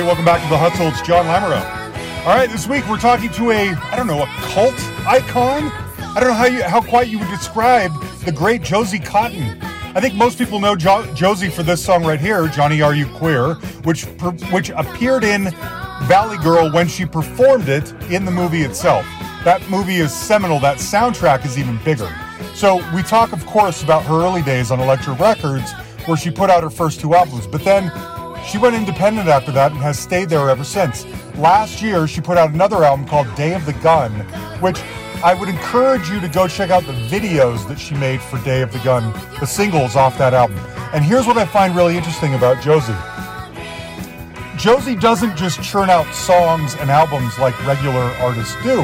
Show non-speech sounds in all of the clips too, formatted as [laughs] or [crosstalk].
everybody. Welcome back to the Hustle. It's John Lamoureux. All right, this week we're talking to a, I don't know, a cult icon? I don't know how you how quite you would describe the great Josie Cotton. I think most people know jo- Josie for this song right here, Johnny Are You Queer, which per- which appeared in Valley Girl when she performed it in the movie itself. That movie is seminal. That soundtrack is even bigger. So we talk, of course, about her early days on Elektra Records, where she put out her first two albums. But then she went independent after that and has stayed there ever since. Last year, she put out another album called Day of the Gun, which I would encourage you to go check out the videos that she made for Day of the Gun, the singles off that album. And here's what I find really interesting about Josie. Josie doesn't just churn out songs and albums like regular artists do.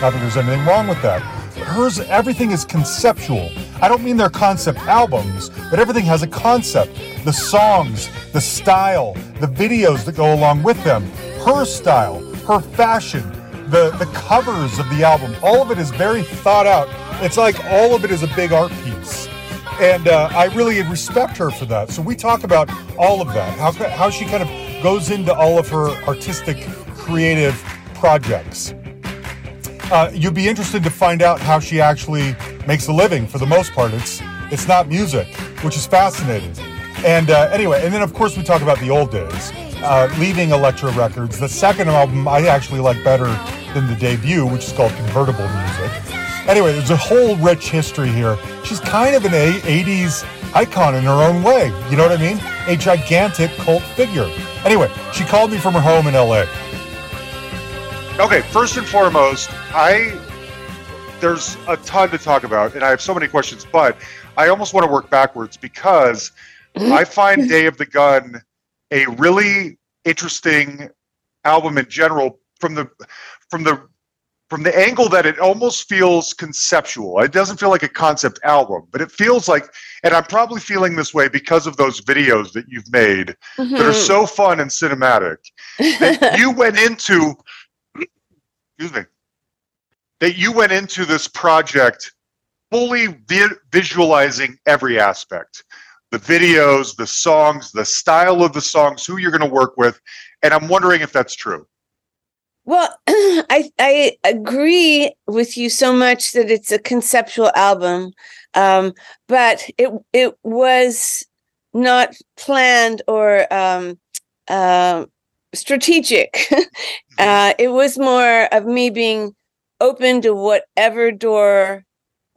Not that there's anything wrong with that. Hers, everything is conceptual. I don't mean they're concept albums, but everything has a concept. The songs, the style, the videos that go along with them, her style, her fashion, the, the covers of the album, all of it is very thought out. It's like all of it is a big art piece. And uh, I really respect her for that. So we talk about all of that, how, how she kind of goes into all of her artistic, creative projects. Uh, you'd be interested to find out how she actually makes a living. For the most part, it's it's not music, which is fascinating. And uh, anyway, and then of course we talk about the old days, uh, leaving Elektra Records. The second album I actually like better than the debut, which is called Convertible Music. Anyway, there's a whole rich history here. She's kind of an a- 80s icon in her own way. You know what I mean? A gigantic cult figure. Anyway, she called me from her home in LA. Okay, first and foremost, I there's a ton to talk about, and I have so many questions, but I almost want to work backwards because I [laughs] find Day of the Gun a really interesting album in general from the from the from the angle that it almost feels conceptual. It doesn't feel like a concept album, but it feels like, and I'm probably feeling this way because of those videos that you've made that are mm-hmm. so fun and cinematic. That [laughs] you went into, excuse me, that you went into this project fully vi- visualizing every aspect the videos, the songs, the style of the songs, who you're going to work with. And I'm wondering if that's true. Well, [clears throat] I I agree with you so much that it's a conceptual album, um, but it it was not planned or um, uh, strategic. [laughs] uh, it was more of me being open to whatever door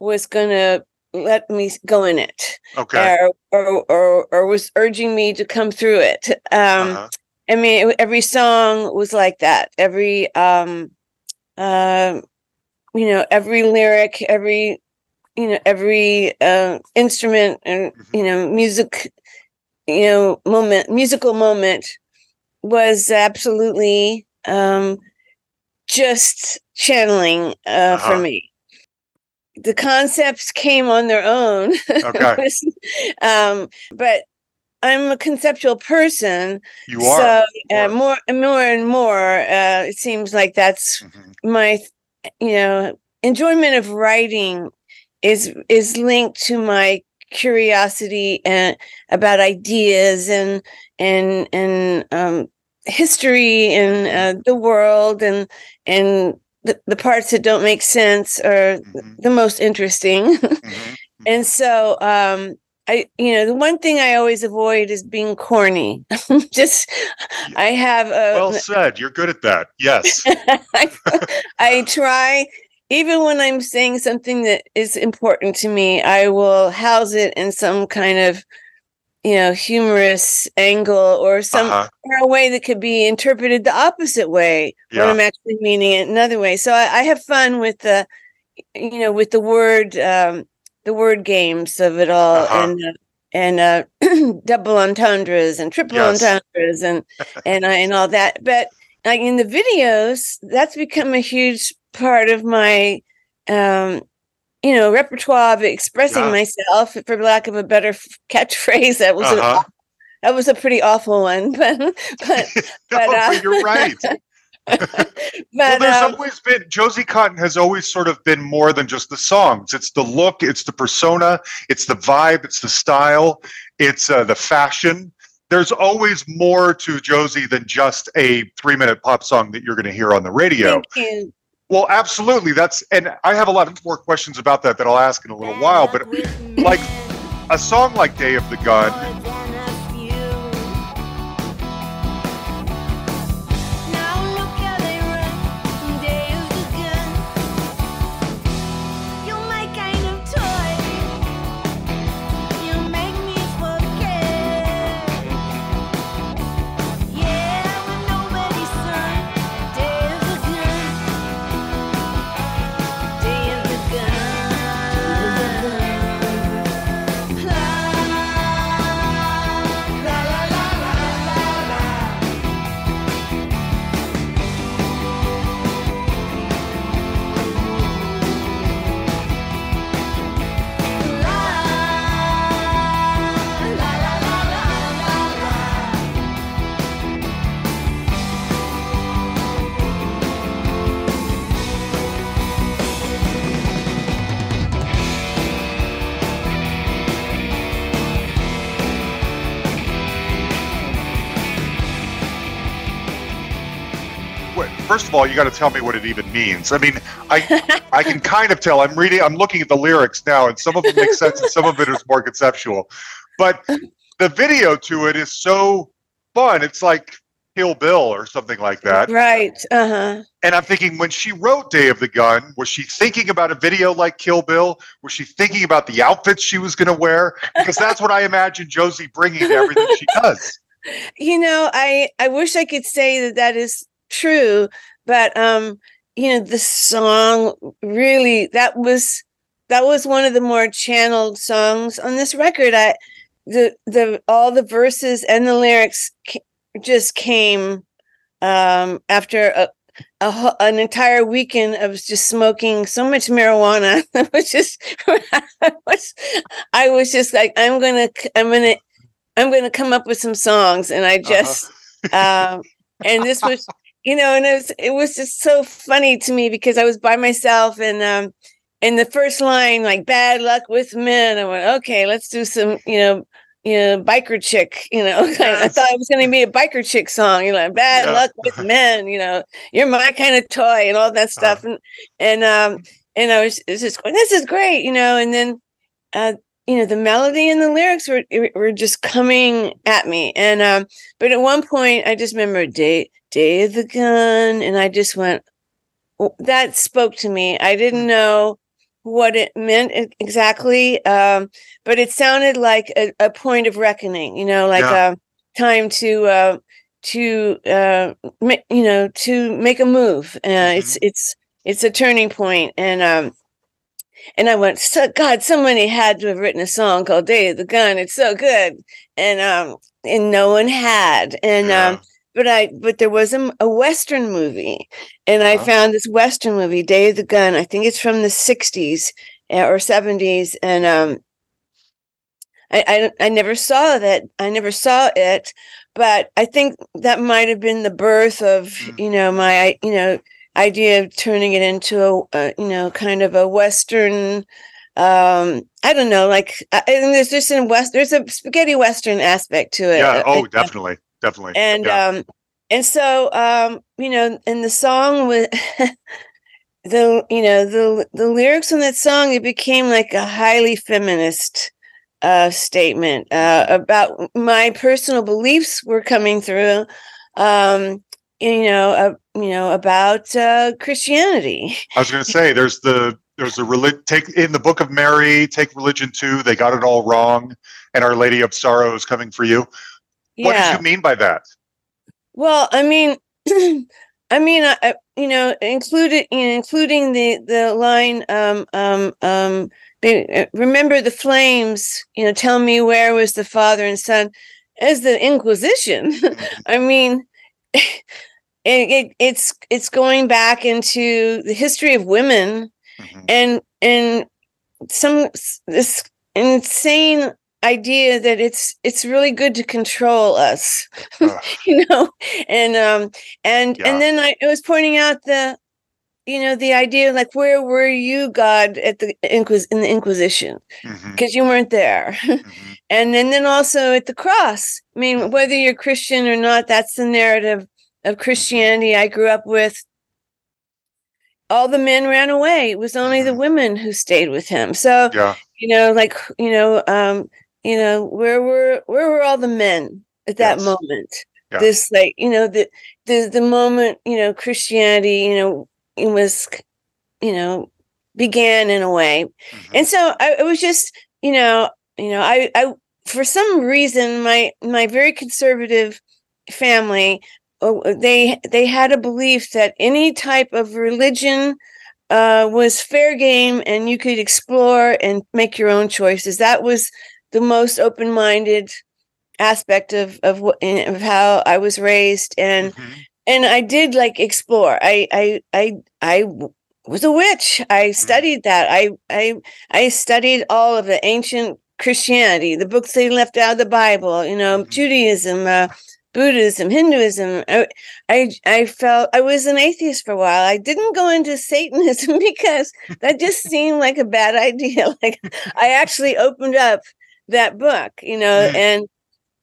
was going to let me go in it, Okay. or, or or or was urging me to come through it. Um, Uh-huh. I mean, every song was like that. Every, um, uh, you know, every lyric, every, you know, every uh, instrument and Mhm. you know, music, you know, moment, musical moment was absolutely um, just channeling uh, for Uh-huh. me. The concepts came on their own. Okay. [laughs] um, but I'm a conceptual person, You are. so You uh, are. more and more and more, uh, it seems like that's Mhm. my, you know, enjoyment of writing is is linked to my curiosity and about ideas and and and um, history and uh, the world and and the, the parts that don't make sense are Mhm. the most interesting. Mhm. [laughs] and so um i you know the one thing i always avoid is being corny [laughs] just i have a Well said. You're good at that. Yes. [laughs] I, I try even when i'm saying something that is important to me i will house it in some kind of you know humorous angle or some Uh-huh. or a way that could be interpreted the opposite way when i'm actually meaning it another way so i, I have fun with the you know with the word um the word games of it all Uh-huh. and uh, and uh [clears throat] double entendres and triple Yes. entendres and and uh, and all that but like in the videos that's become a huge part of my um you know repertoire of expressing myself for lack of a better catchphrase that was Uh-huh. that was a pretty awful one [laughs] but but [laughs] no, but, uh, but you're right. [laughs] but well, there's um, always been Josie Cotton has always sort of been more than just the songs. It's the look, it's the persona, it's the vibe, it's the style, it's uh, the fashion. there's always more to Josie than just a three minute pop song that you're going to hear on the radio. Thank you. Well, absolutely. That's and I have a lot more questions about that that I'll ask in a little while. But like a song like "Day of the Gun," First of all, you got to tell me what it even means. I mean, I [laughs] I can kind of tell. I'm reading. I'm looking at the lyrics now, and some of them make sense, and some of it is more conceptual. But the video to it is so fun. It's like Kill Bill or something like that. Right. Uh huh. And I'm thinking, when she wrote Day of the Gun, was she thinking about a video like Kill Bill? Was she thinking about the outfits she was going to wear? Because that's what I imagine Josie bringing to everything she does. [laughs] You know, I I wish I could say that that is true, but um, you know, the song really that was that was one of the more channeled songs on this record. I the the all the verses and the lyrics ca- just came um after a, a an entire weekend of just smoking so much marijuana. [laughs] I was just [laughs] I was, I was just like I'm gonna I'm gonna I'm gonna come up with some songs, and I just um and this was [laughs] you know and it was it was just so funny to me because I was by myself and um and the first line like bad luck with men. I went okay let's do some you know you know biker chick you know [laughs] I thought it was going to be a biker chick song you know bad Yeah. luck with men you know you're my kind of toy and all that stuff. And and um and I was, was just going this is great you know and then uh you know the melody and the lyrics were were just coming at me. And um but at one point i just remember day day of the gun and i just went that spoke to me. I didn't know what it meant exactly um but it sounded like a, a point of reckoning you know like Yeah. a time to uh to uh ma- you know to make a move. Uh it's it's it's a turning point. And um and I went, so, God, somebody had to have written a song called Day of the Gun. It's so good. And um, and no one had. And Yeah. um, but I but there was a, a Western movie, and I Uh-huh. found this Western movie, Day of the Gun. I think it's from the '60s uh, or '70s, and um, I, I I never saw that. I never saw it, but I think that might have been the birth of Mm. you know my you know idea of turning it into a, a you know kind of a Western. Um, I don't know, like I, I think there's just a west. There's a spaghetti Western aspect to it. Yeah. uh, Oh, uh, definitely, definitely. and yeah. um and so um you know and the song with [laughs] the you know the the lyrics on that song it became like a highly feminist uh statement uh about my personal beliefs were coming through um you know uh, you know about uh christianity I was going to say, there's the there's a relig- take in the Book of Mary. Take religion too. They got it all wrong, and Our Lady of Sorrow is coming for you. What yeah did you mean by that? Well, I mean, [clears throat] I mean, I, you know, included, you know, including the the line, um, um, um, uh, remember the flames. You know, tell me where was the father and son, as the Inquisition. [laughs] I mean, [laughs] it, it, it's it's going back into the history of women Mhm. and and some this insane idea that it's it's really good to control us [laughs] you know? And um and Yeah. and then i, I was pointing out the you know the idea like where were you god at the Inquis- in the inquisition? Because you weren't there. [laughs] Mhm. and then then also at the cross. I mean whether you're christian or not that's the narrative of christianity i grew up with all the men ran away it was only the Mhm. women who stayed with him so Yeah. you know like you know um you know where were where were all the men at that Yes. moment Yeah. this like you know the the the moment you know christianity you know it was you know began in a way mhm. and so I, it was just you know you know i i for some reason my my very conservative family they they had a belief that any type of religion uh, was fair game and you could explore and make your own choices that was the most open-minded aspect of of what of how i was raised and Mhm. and I did like explore. I I I I was a witch. I studied that. I I I studied all of the ancient Christianity, the books they left out of the Bible. You know, Mhm. Judaism, uh, Buddhism, Hinduism. I, I I felt I was an atheist for a while. I didn't go into Satanism [laughs] because that just seemed like a bad idea. [laughs] Like I actually opened up that book, you know, Mm. and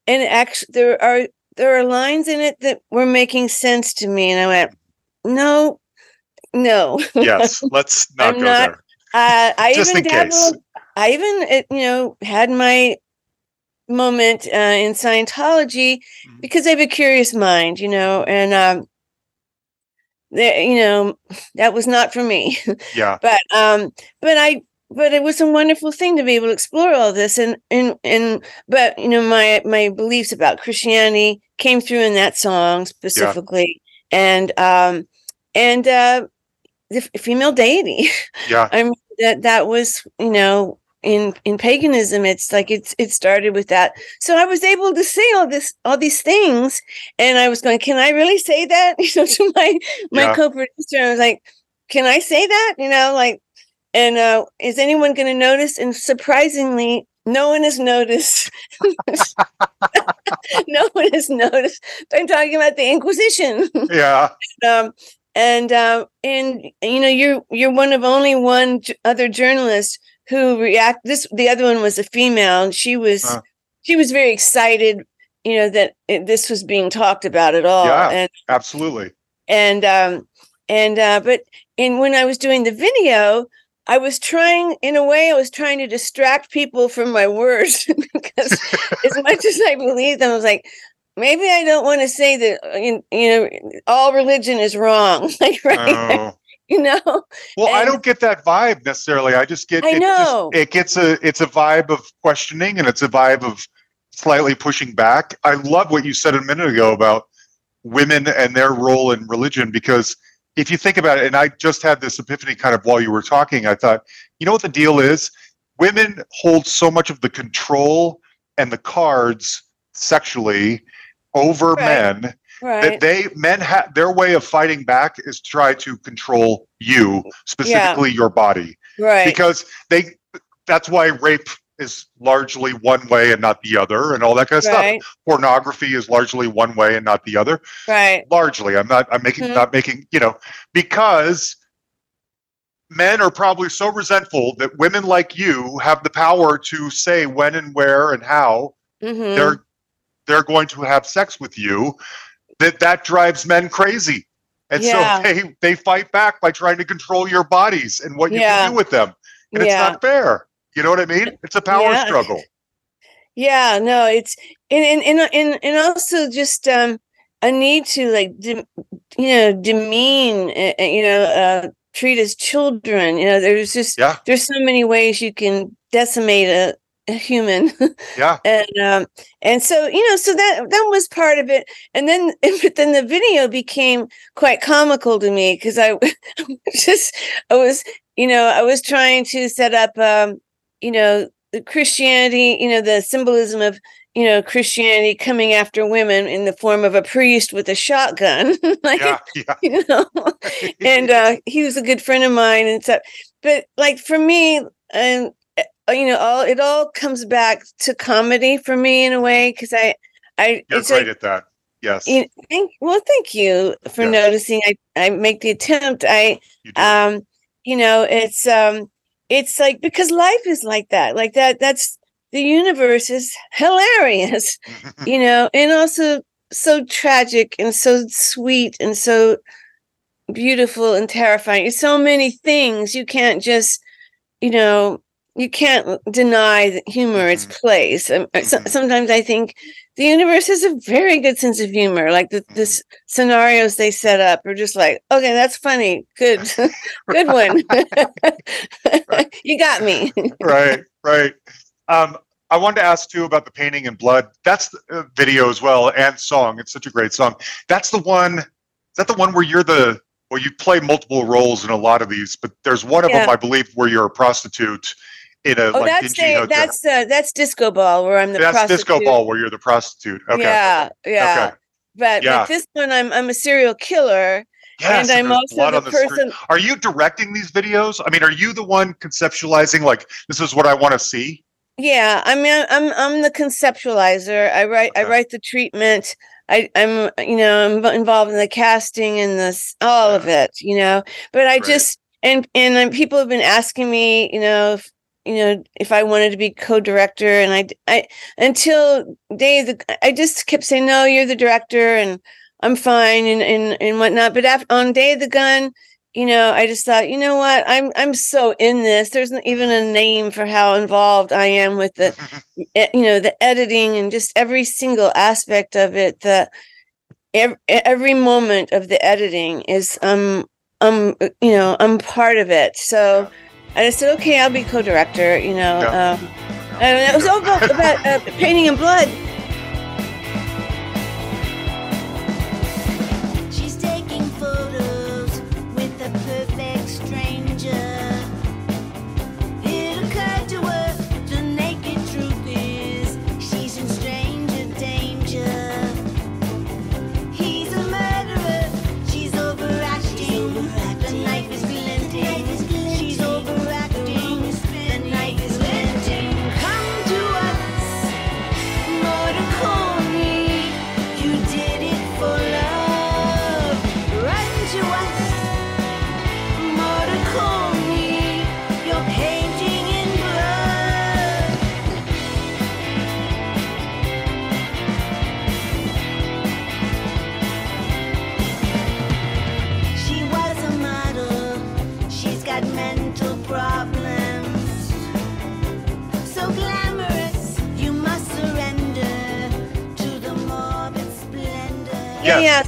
and actually there are there are lines in it that were making sense to me and i went no no yes. [laughs] Let's not go not- there. uh, i Just even in case. i even you know had my moment uh, in scientology Mhm. because i have a curious mind you know and um there you know that was not for me [laughs] Yeah. but um but i but it was a wonderful thing to be able to explore all this and and and but you know my my beliefs about christianity came through in that song specifically and um and uh the female deity [laughs] Yeah. i mean that that was you know in in paganism it's like it's it started with that. So i was able to say all this all these things and i was going can i really say that? [laughs] You know to my my Yeah. co-producer i was like can i say that? You know like and uh is anyone going to notice? And surprisingly no one has noticed. [laughs] No one has noticed. I'm talking about the inquisition. [laughs] Yeah. um and uh and you know you're you're one of only one j- other journalist who react this the other one was a female and she was Huh. she was very excited you know that it, this was being talked about at all Yeah. and Absolutely. and um and uh but and when i was doing the video i was trying in a way i was trying to distract people from my words [laughs] because as [laughs] much as i believe them i was like maybe i don't want to say that uh, you you know all religion is wrong [laughs] like right Oh. [laughs] you know Well, I don't get that vibe necessarily. I just get I it know. Just, it gets a it's a vibe of questioning and it's a vibe of slightly pushing back. I love what you said a minute ago about women and their role in religion because if you think about it, and I just had this epiphany kind of while you were talking, I thought, you know what the deal is? Women hold so much of the control and the cards sexually over Right. men that they men have their way of fighting back is try to control you specifically your body. Right. Because they that's why rape is largely one way and not the other and all that kind of right. Stuff pornography is largely one way and not the other. Right. Largely. I'm not i'm making Mhm. not making you know because men are probably so resentful that women like you have the power to say when and where and how mhm, they're they're going to have sex with you that that drives men crazy. And Yeah. so they they fight back by trying to control your bodies and what you Yeah. can do with them. And it's not fair. You know what i mean? It's a power Yeah. struggle. Yeah no it's and and and, and, also just um a need to like dem- you know demean uh, uh, you know uh treat as children. You know there's just yeah. there's so many ways you can decimate a human. Yeah. [laughs] And um and so you know so that that was part of it. And then [laughs] but then the video became quite comical to me because i [laughs] just i was you know i was trying to set up um you know the christianity you know the symbolism of you know christianity coming after women in the form of a priest with a shotgun. Like yeah yeah. you know? And uh he was a good friend of mine and stuff. But like for me and you know all it all comes back to comedy for me in a way because i i you're it's great like at that. Yes. you thank well thank you for Yeah. noticing. I i make the attempt. I You um you know it's um it's like because life is like that. Like that that's the universe is hilarious [laughs] you know and also so tragic and so sweet and so beautiful and terrifying. It's so many things. You can't just you know you can't deny that humor its Mhm. place Um, uh, Mhm. sometimes i think the universe has a very good sense of humor like the, the scenarios they set up are just like okay that's funny good [laughs] good one [laughs] [laughs] you got me right, right. Um, I wanted to ask too about the painting in blood. That's the uh, video as well and song. It's such a great song. That's the one. Is that the one where you're the? Well, you play multiple roles in a lot of these, but there's one of Yeah. them I believe where you're a prostitute in a oh like that's dingy the, hotel. that's uh, that's disco ball where i'm the prostitute. That's disco ball where you're the prostitute. Okay. yeah yeah Okay. but, Yeah. but this one i'm i'm a serial killer Yes, and I'm also the person- Are you directing these videos? I mean, are you the one conceptualizing like this is what I want to see? Yeah, I mean, I'm I'm the conceptualizer. I write I write the treatment. I I'm you know I'm involved in the casting and this all of it. You know, but I Great. just and and people have been asking me, you know, if you know if I wanted to be co-director, and i, I until day the I just kept saying no, you're the director, and I'm fine and and and whatnot. But after on Day of the Gun, you know, I just thought, you know what, I'm I'm so in this. There's not even a name for how involved I am with the, [laughs] you know, the editing and just every single aspect of it. The every, every moment of the editing is um um you know I'm part of it. So I said, okay, I'll be co-director. You know, Yeah. um, and it was all about, about uh, painting in blood.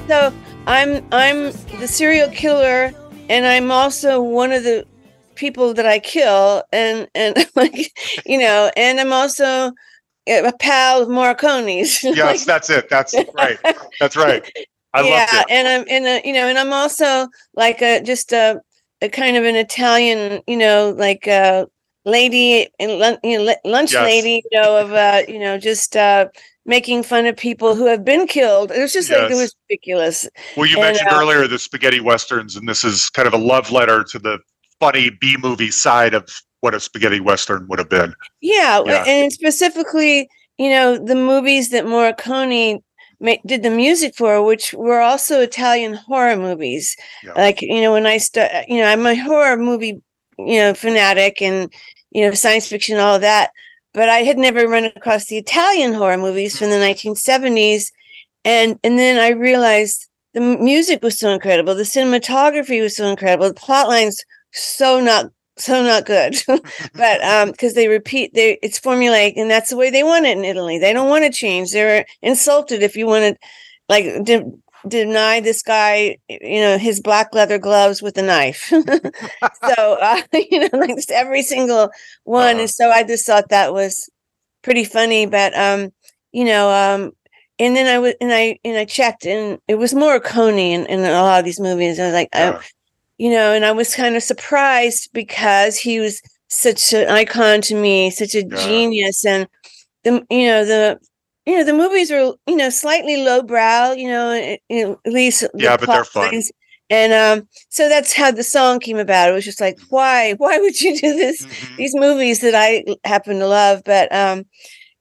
Yeah, Yes. yeah. So I'm I'm the serial killer, and I'm also one of the people that I kill, and and [laughs] like you know, and I'm also a pal of Morricone's. [laughs] Yes, that's it. That's [laughs] right. That's right. I yeah, love it. and I'm in a you know, and I'm also like a just a a kind of an Italian, you know, like a lady in lun- you know, lunch Yes. lady, you know, of uh, you know, just uh making fun of people who have been killed. It was just like it was ridiculous. Well, you And, mentioned uh, earlier the spaghetti westerns, and this is kind of a love letter to the funny B movie side of what a spaghetti western would have been. Yeah, Yeah. and specifically, you know, the movies that Morricone ma- did the music for, which were also Italian horror movies. Yeah. Like, you know, when I start, you know, I'm a horror movie, you know, fanatic and, you know, science fiction, all of that. But I had never run across the Italian horror movies from the 1970s. And, and then I realized the music was so incredible. The cinematography was so incredible. The plot lines so not so not good [laughs] but um because they repeat they it's formulaic and that's the way they want it in italy they don't want to change they're insulted if you want to like de- deny this guy you know his black leather gloves with a knife. [laughs] So uh, [laughs] you know like every single one. Uh-huh. and so i just thought that was pretty funny but um you know um and then i was and i and i checked and it was Morricone in, in a lot of these movies. I was like oh, you know, and I was kind of surprised because he was such an icon to me, such a Yeah. genius, and the you know the you know the movies were you know slightly lowbrow, you know, at, you know, at least the Yeah, but they're fun. lines. And um, so that's how the song came about. It was just like, why, why would you do this? Mhm. These movies that I happen to love, but um,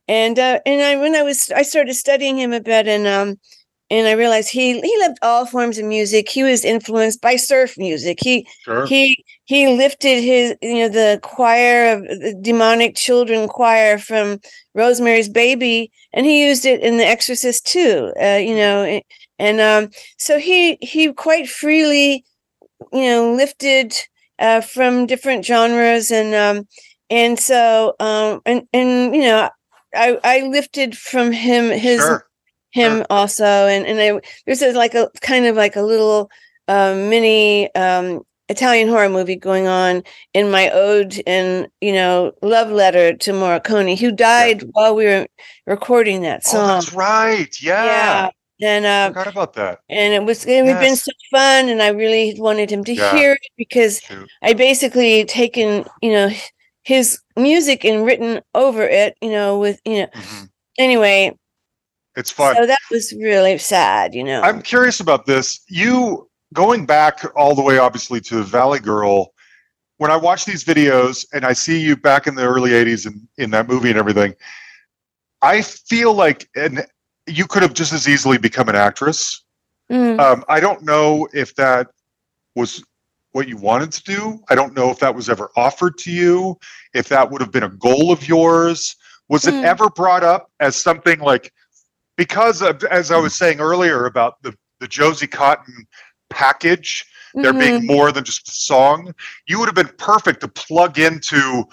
and uh, and I when I was I started studying him a bit, and um, and I realized he he loved all forms of music. He was influenced by surf music. He Sure. he he lifted his you know the choir of the demonic children choir from Rosemary's Baby, and he used it in The Exorcist too. Uh, you know, a- and um, so he he quite freely you know lifted uh, from different genres and um, and so um, and and you know I I lifted from him his sure. Him also and and I there's a, like a kind of like a little um mini um Italian horror movie going on in my ode and you know love letter to Morricone who died while we were recording that Oh, song that's right. Yeah. Yeah. and I uh forgot about that. and it was it had been Yes. so fun and I really wanted him to Yeah. hear it because Shoot. I basically taken you know his music and written over it you know with you know Mhm. anyway It's fun. so that was really sad you know I'm curious about this. You going back all the way, obviously, to Valley Girl. When I watch these videos and I see you back in the early '80s and in that movie and everything, I feel like and you could have just as easily become an actress. Mm. Um, I don't know if that was what you wanted to do. I don't know if that was ever offered to you. If that would have been a goal of yours. Was it Mm. ever brought up as something like because of as I was saying earlier about the the Josie Cotton package, there Mhm. being more than just a song, you would have been perfect to plug into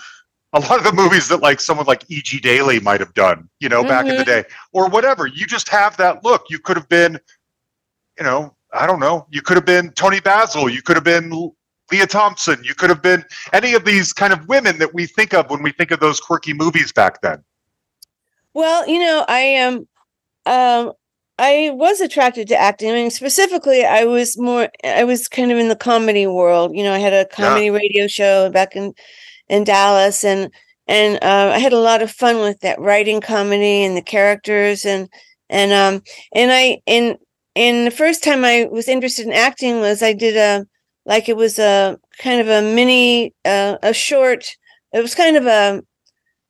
a lot of the movies that like someone like E.G. Daily might have done, you know, back in the Mhm. day, or whatever. You just have that look. You could have been, you know, I don't know. You could have been Toni Basil. You could have been Lea Thompson. You could have been any of these kind of women that we think of when we think of those quirky movies back then. Well, you know, I am um I was attracted to acting. I mean, specifically I was more I was kind of in the comedy world. You know, I had a comedy radio show back in in Dallas and and uh, I had a lot of fun with that writing comedy and the characters and and um and I and and the first time I was interested in acting was I did a like it was a kind of a mini uh, a short it was kind of a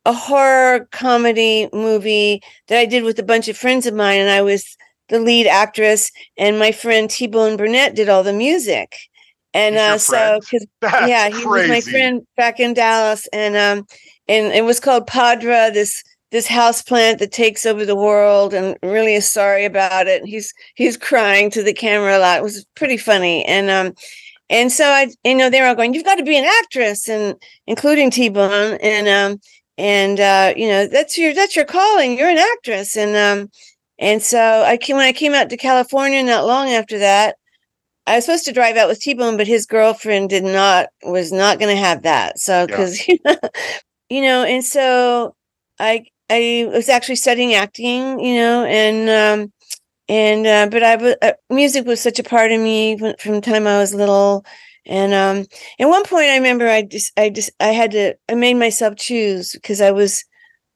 a horror comedy movie that I did with a bunch of friends of mine, and I was the lead actress, and my friend T Bone Burnett did all the music. And uh, so, [laughs] yeah, he was my friend back in Dallas, and um, and it was called Padra, this this house plant that takes over the world, and really is sorry about it. He's he's crying to the camera a lot. It was pretty funny, and um, and so I, you know, they're all going, "You've got to be an actress," and including T Bone, and um, and uh, you know, that's your that's your calling. You're an actress, and um, and so I came when I came out to California not long after that. I was supposed to drive out with T Bone, but his girlfriend did not was not going to have that. So Yeah. because [laughs] you know, and so I I was actually studying acting, you know, and um and uh, but I was uh, music was such a part of me from the time I was little. And um at one point I remember I just I just I had to I made myself choose because I was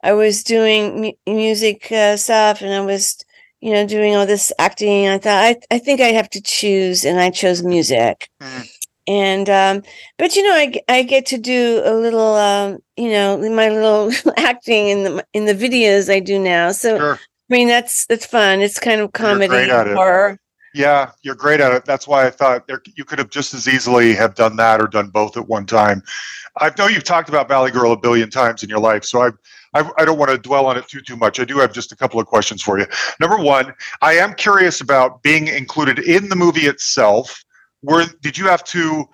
I was doing mu- music uh, stuff and I was you know doing all this acting. I thought I I think I have to choose and I chose music. Mhm. And um but you know I, I get to do a little um you know [laughs] my little [laughs] acting in the in the videos I do now. So Sure. I mean that's that's fun. It's kind of comedy horror. Yeah, you're great at it. That's why I thought there, you could have just as easily have done that or done both at one time. I know you've talked about Valley Girl a billion times in your life, so I, I, I don't want to dwell on it too too much. I do have just a couple of questions for you. Number one, I am curious about being included in the movie itself. Were did you have to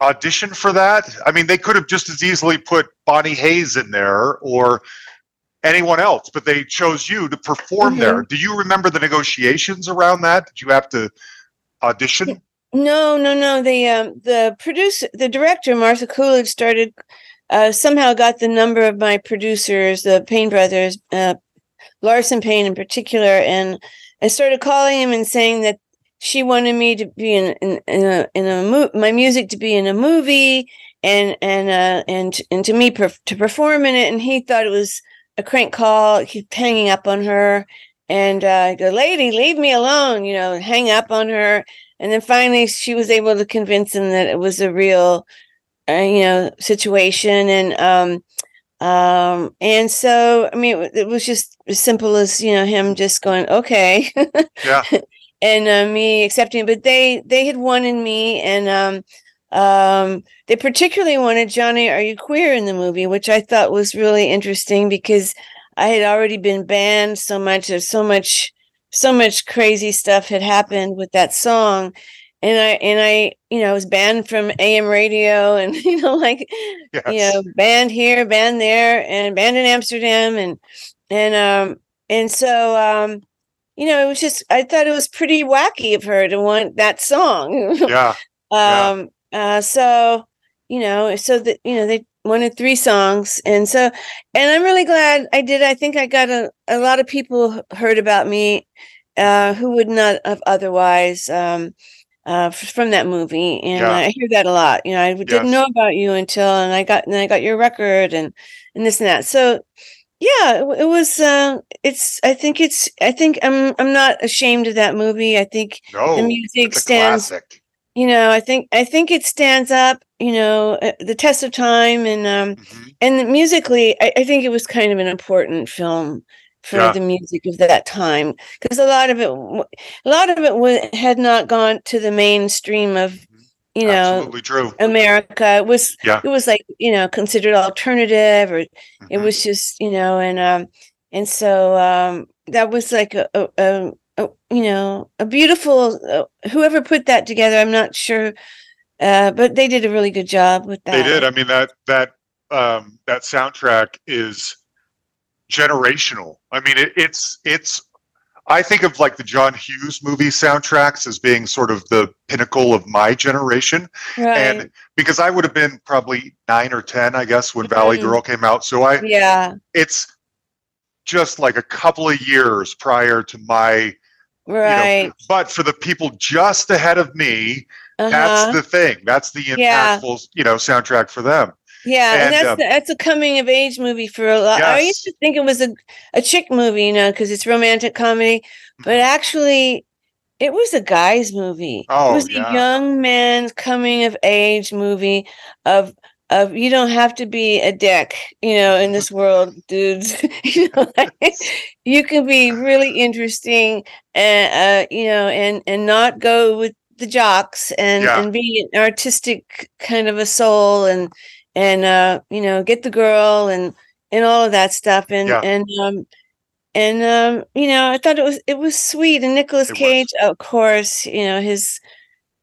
audition for that? I mean, they could have just as easily put Bonnie Hayes in there or anyone else, but they chose you to perform there. Do you remember the negotiations around that? Did you have to audition? No, no, no. The um the producer, the director, Martha Coolidge, started uh, somehow got the number of my producers, the Paine brothers, uh, Larson Paine in particular, and I started calling him and saying that she wanted me to be in in, in a in a mo- my music to be in a movie and and uh and and to me to perform in it, and he thought it was a crank call. He kept hanging up on her, and uh, go, "Lady, leave me alone," you know, hang up on her. And then finally, she was able to convince him that it was a real, uh, you know, situation. And um, um, and so I mean, it, it was just as simple as you know him just going, "Okay," Yeah. [laughs] and uh, me accepting. But they they had wanted me, and um, um, they particularly wanted Johnny, are you queer in the movie, which I thought was really interesting because I had already been banned so much. There's so much, so much crazy stuff had happened with that song. And I and I, you know, was banned from AM radio and [laughs] you know, like Yes. you know, banned here, banned there, and banned in Amsterdam, and and um and so um, you know, it was just I thought it was pretty wacky of her to want that song. [laughs] Yeah. Yeah. Uh so you know so that you know they wanted three songs and so and i'm really glad i did i think i got a, a lot of people heard about me uh who would not have otherwise um uh from that movie and Yeah. i hear that a lot you know i didn't Yes. know about you until and i got and i got your record and and this and that so yeah it, it was uh it's i think it's i think i'm i'm not ashamed of that movie i think No. the music stands classic. You know i think i think it stands up you know uh, the test of time and um Mhm. and musically I, I think it was kind of an important film for Yeah. the music of that time because a lot of it a lot of it wa- had not gone to the mainstream of you know america it was Yeah. it was like you know considered alternative or it Mhm. was just you know and um and so um that was like a, a, a you know a beautiful uh, whoever put that together i'm not sure uh but they did a really good job with that They did. I mean that that um, that soundtrack is generational. I mean it, it's it's. I think of like the John Hughes movie soundtracks as being sort of the pinnacle of my generation, right and because I would have been probably nine or ten, I guess, when Valley Mhm. Girl came out. So I yeah it's just like a couple of years prior to my you know, right. but for the people just ahead of me uh-huh. that's the thing. That's the Yeah. impactful you know soundtrack for them. Yeah and, and, that's um, the, that's a coming of age movie for a lot. I used to think it was a, a chick movie you know because it's romantic comedy but actually it was a guy's movie. Oh, it was yeah. a young man's coming of age movie of of you don't have to be a dick you know in this world dudes. [laughs] You know like, you can be really interesting and uh you know and and not go with the jocks and Yeah. and be an artistic kind of a soul and and uh you know get the girl and and all of that stuff. And Yeah. and um and um you know i thought it was it was sweet. And Nicolas cage of course you know his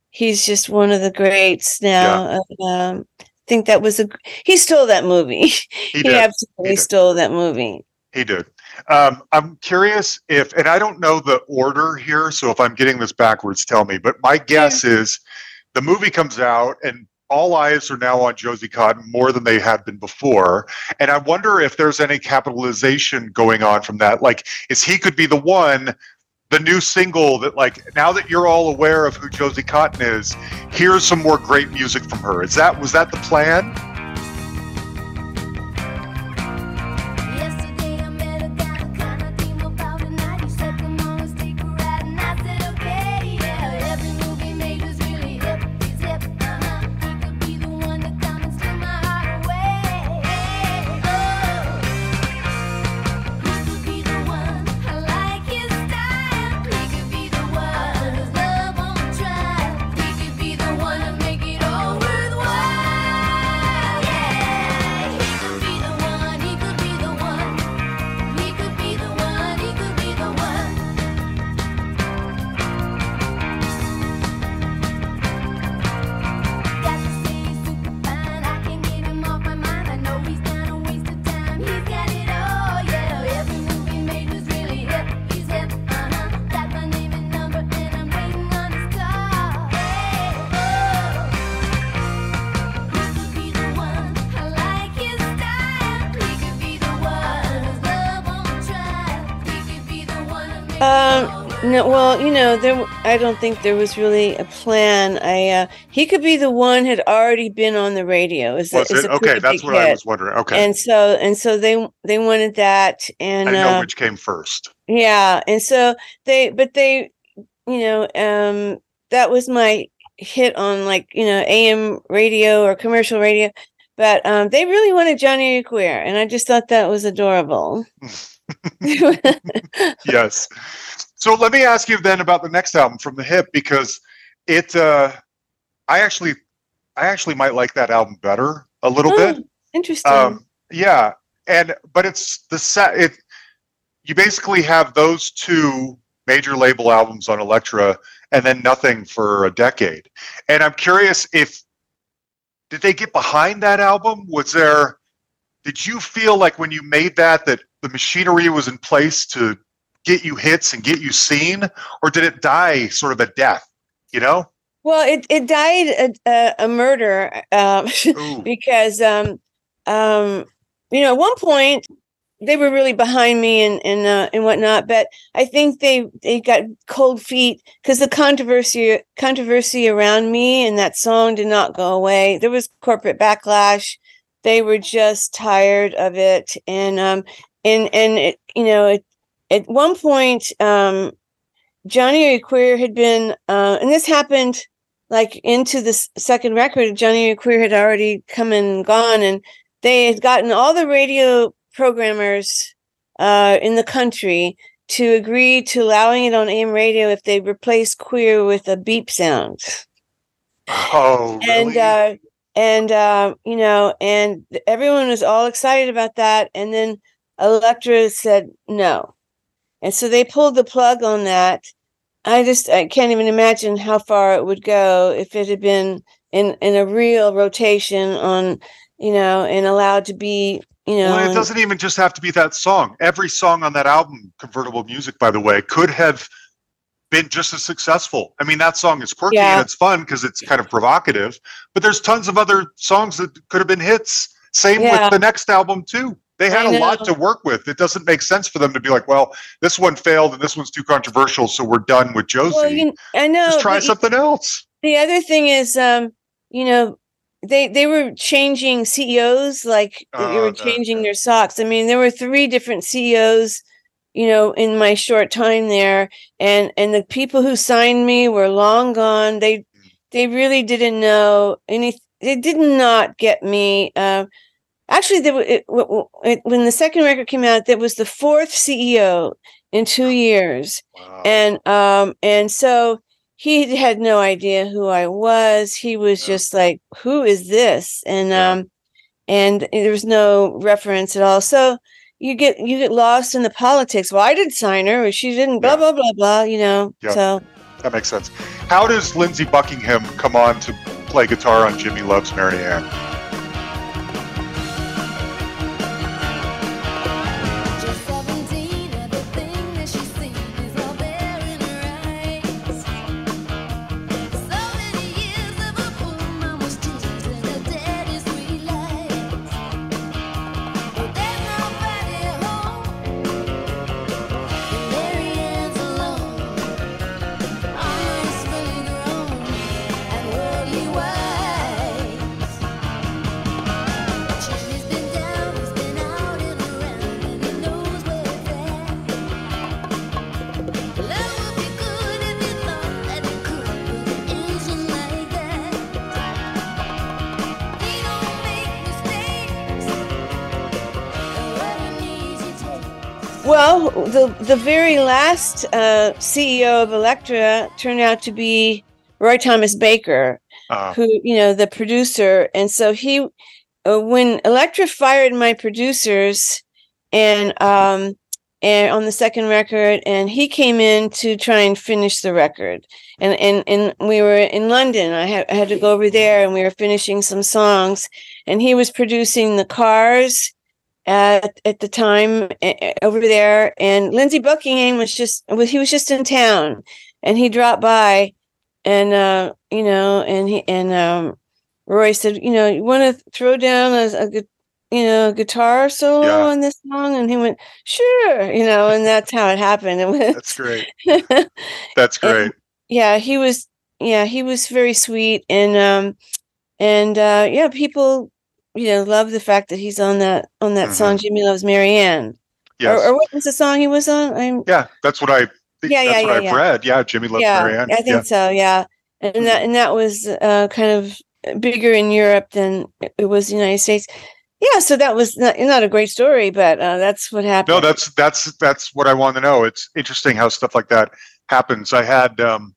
he's just one of the greats now uh, um think that was a he stole that movie [laughs] he he, absolutely did. stole that movie he did um, i'm curious if and i don't know the order here so if i'm getting this backwards tell me but my guess is the movie comes out and all eyes are now on Josie Cotton more than they had been before. And I wonder if there's any capitalization going on from that. Like, is he could be the one, the new single that, like, now that you're all aware of who Josie Cotton is, here's some more great music from her. Is that, was that the plan? No, well, you know, there. I don't think there was really a plan. I uh, he could be the one had already been on the radio. Is Was it? Okay, that's what I was wondering. Okay. And so and so they they wanted that, and didn't know uh, which came first. yeah, and so they, but they, you know, um, that was my hit on like you know AM radio or commercial radio, but um, they really wanted Johnny Queer, and I just thought that was adorable. [laughs] Yes. [laughs] So let me ask you then about the next album from the hip because it uh I actually I actually might like that album better a little Oh, bit. Interesting. Um yeah, and but it's the set it you basically have those two major label albums on Elektra and then nothing for a decade. And I'm curious if did they get behind that album? Was there did you feel like when you made that that the machinery was in place to get you hits and get you seen or did it die sort of a death, you know? well, it it died a, a, a murder um, [laughs] because um, um, you know at one point they were really behind me and and uh, and whatnot, but I think they they got cold feet because the controversy controversy around me and that song did not go away. There was corporate backlash. They were just tired of it, and um and and it you know it, at one point um Johnny Queer had been uh, and this happened like into the second record. Johnny Queer had already come and gone, and they had gotten all the radio programmers uh, in the country to agree to allowing it on AM radio if they replace queer with a beep sound. Oh, really? And uh, and uh, you know, and everyone was all excited about that. And then Elektra said no, and so they pulled the plug on that. I just I can't even imagine how far it would go if it had been in in a real rotation on, you know, and allowed to be, you know. well, it doesn't even just have to be that song. Every song on that album, Convertible Music, by the way, could have been just as successful. I mean, that song is quirky Yeah. and it's fun because it's kind of provocative, but there's tons of other songs that could have been hits. Same Yeah. with the next album, too. They had a lot to work with. It doesn't make sense for them to be like, well, this one failed and this one's too controversial, so we're done with Josie. well, you, I know. just try you- something else. the other thing is um you know they they were changing ceos like they Oh, were no, changing no. their socks i mean there were three different ceos you know in my short time there and and the people who signed me were long gone they they really didn't know any they did not get me uh, actually there it, it, when the second record came out that was the fourth ceo in two years Wow. and um and so he had no idea who I was. He was Yeah. just like, "Who is this?" And Yeah. um and there was no reference at all. So you get you get lost in the politics. Well, I did sign her, she didn't. Blah Yeah. blah blah blah. You know. Yeah. So That makes sense. How does Lindsey Buckingham come on to play guitar on Jimmy Loves Mary Ann? Well, the the very last uh, CEO of Elektra turned out to be Roy Thomas Baker, Uh, who you know the producer. And so he uh, when elektra fired my producers and um and on the second record and he came in to try and finish the record. And and and we were in london. I had, I had to go over there and we were finishing some songs. And he was producing the cars at at the time uh, over there and lindsey buckingham was just was he was just in town and he dropped by and uh you know and he and um roy said you know you want to throw down a, a gu- you know guitar solo Yeah. on this song and he went sure you know and that's how it happened it was that's great. [laughs] That's great. yeah he was yeah he was very sweet and um and uh yeah people you know love the fact that he's on that on that Mhm. song jimmy loves marianne Yes. or, or what was the song he was on i'm yeah, that's what I think. Yeah, that's yeah, what yeah, I've yeah. read. Yeah, Jimmy Loves yeah, Mary Ann. I think yeah. so. Yeah, and Mhm. that and that was uh, kind of bigger in Europe than it- it was the United States. yeah, so that was not, not a great story, but uh, that's what happened. No, that's that's that's what I want to know. It's interesting how stuff like that happens. I had um,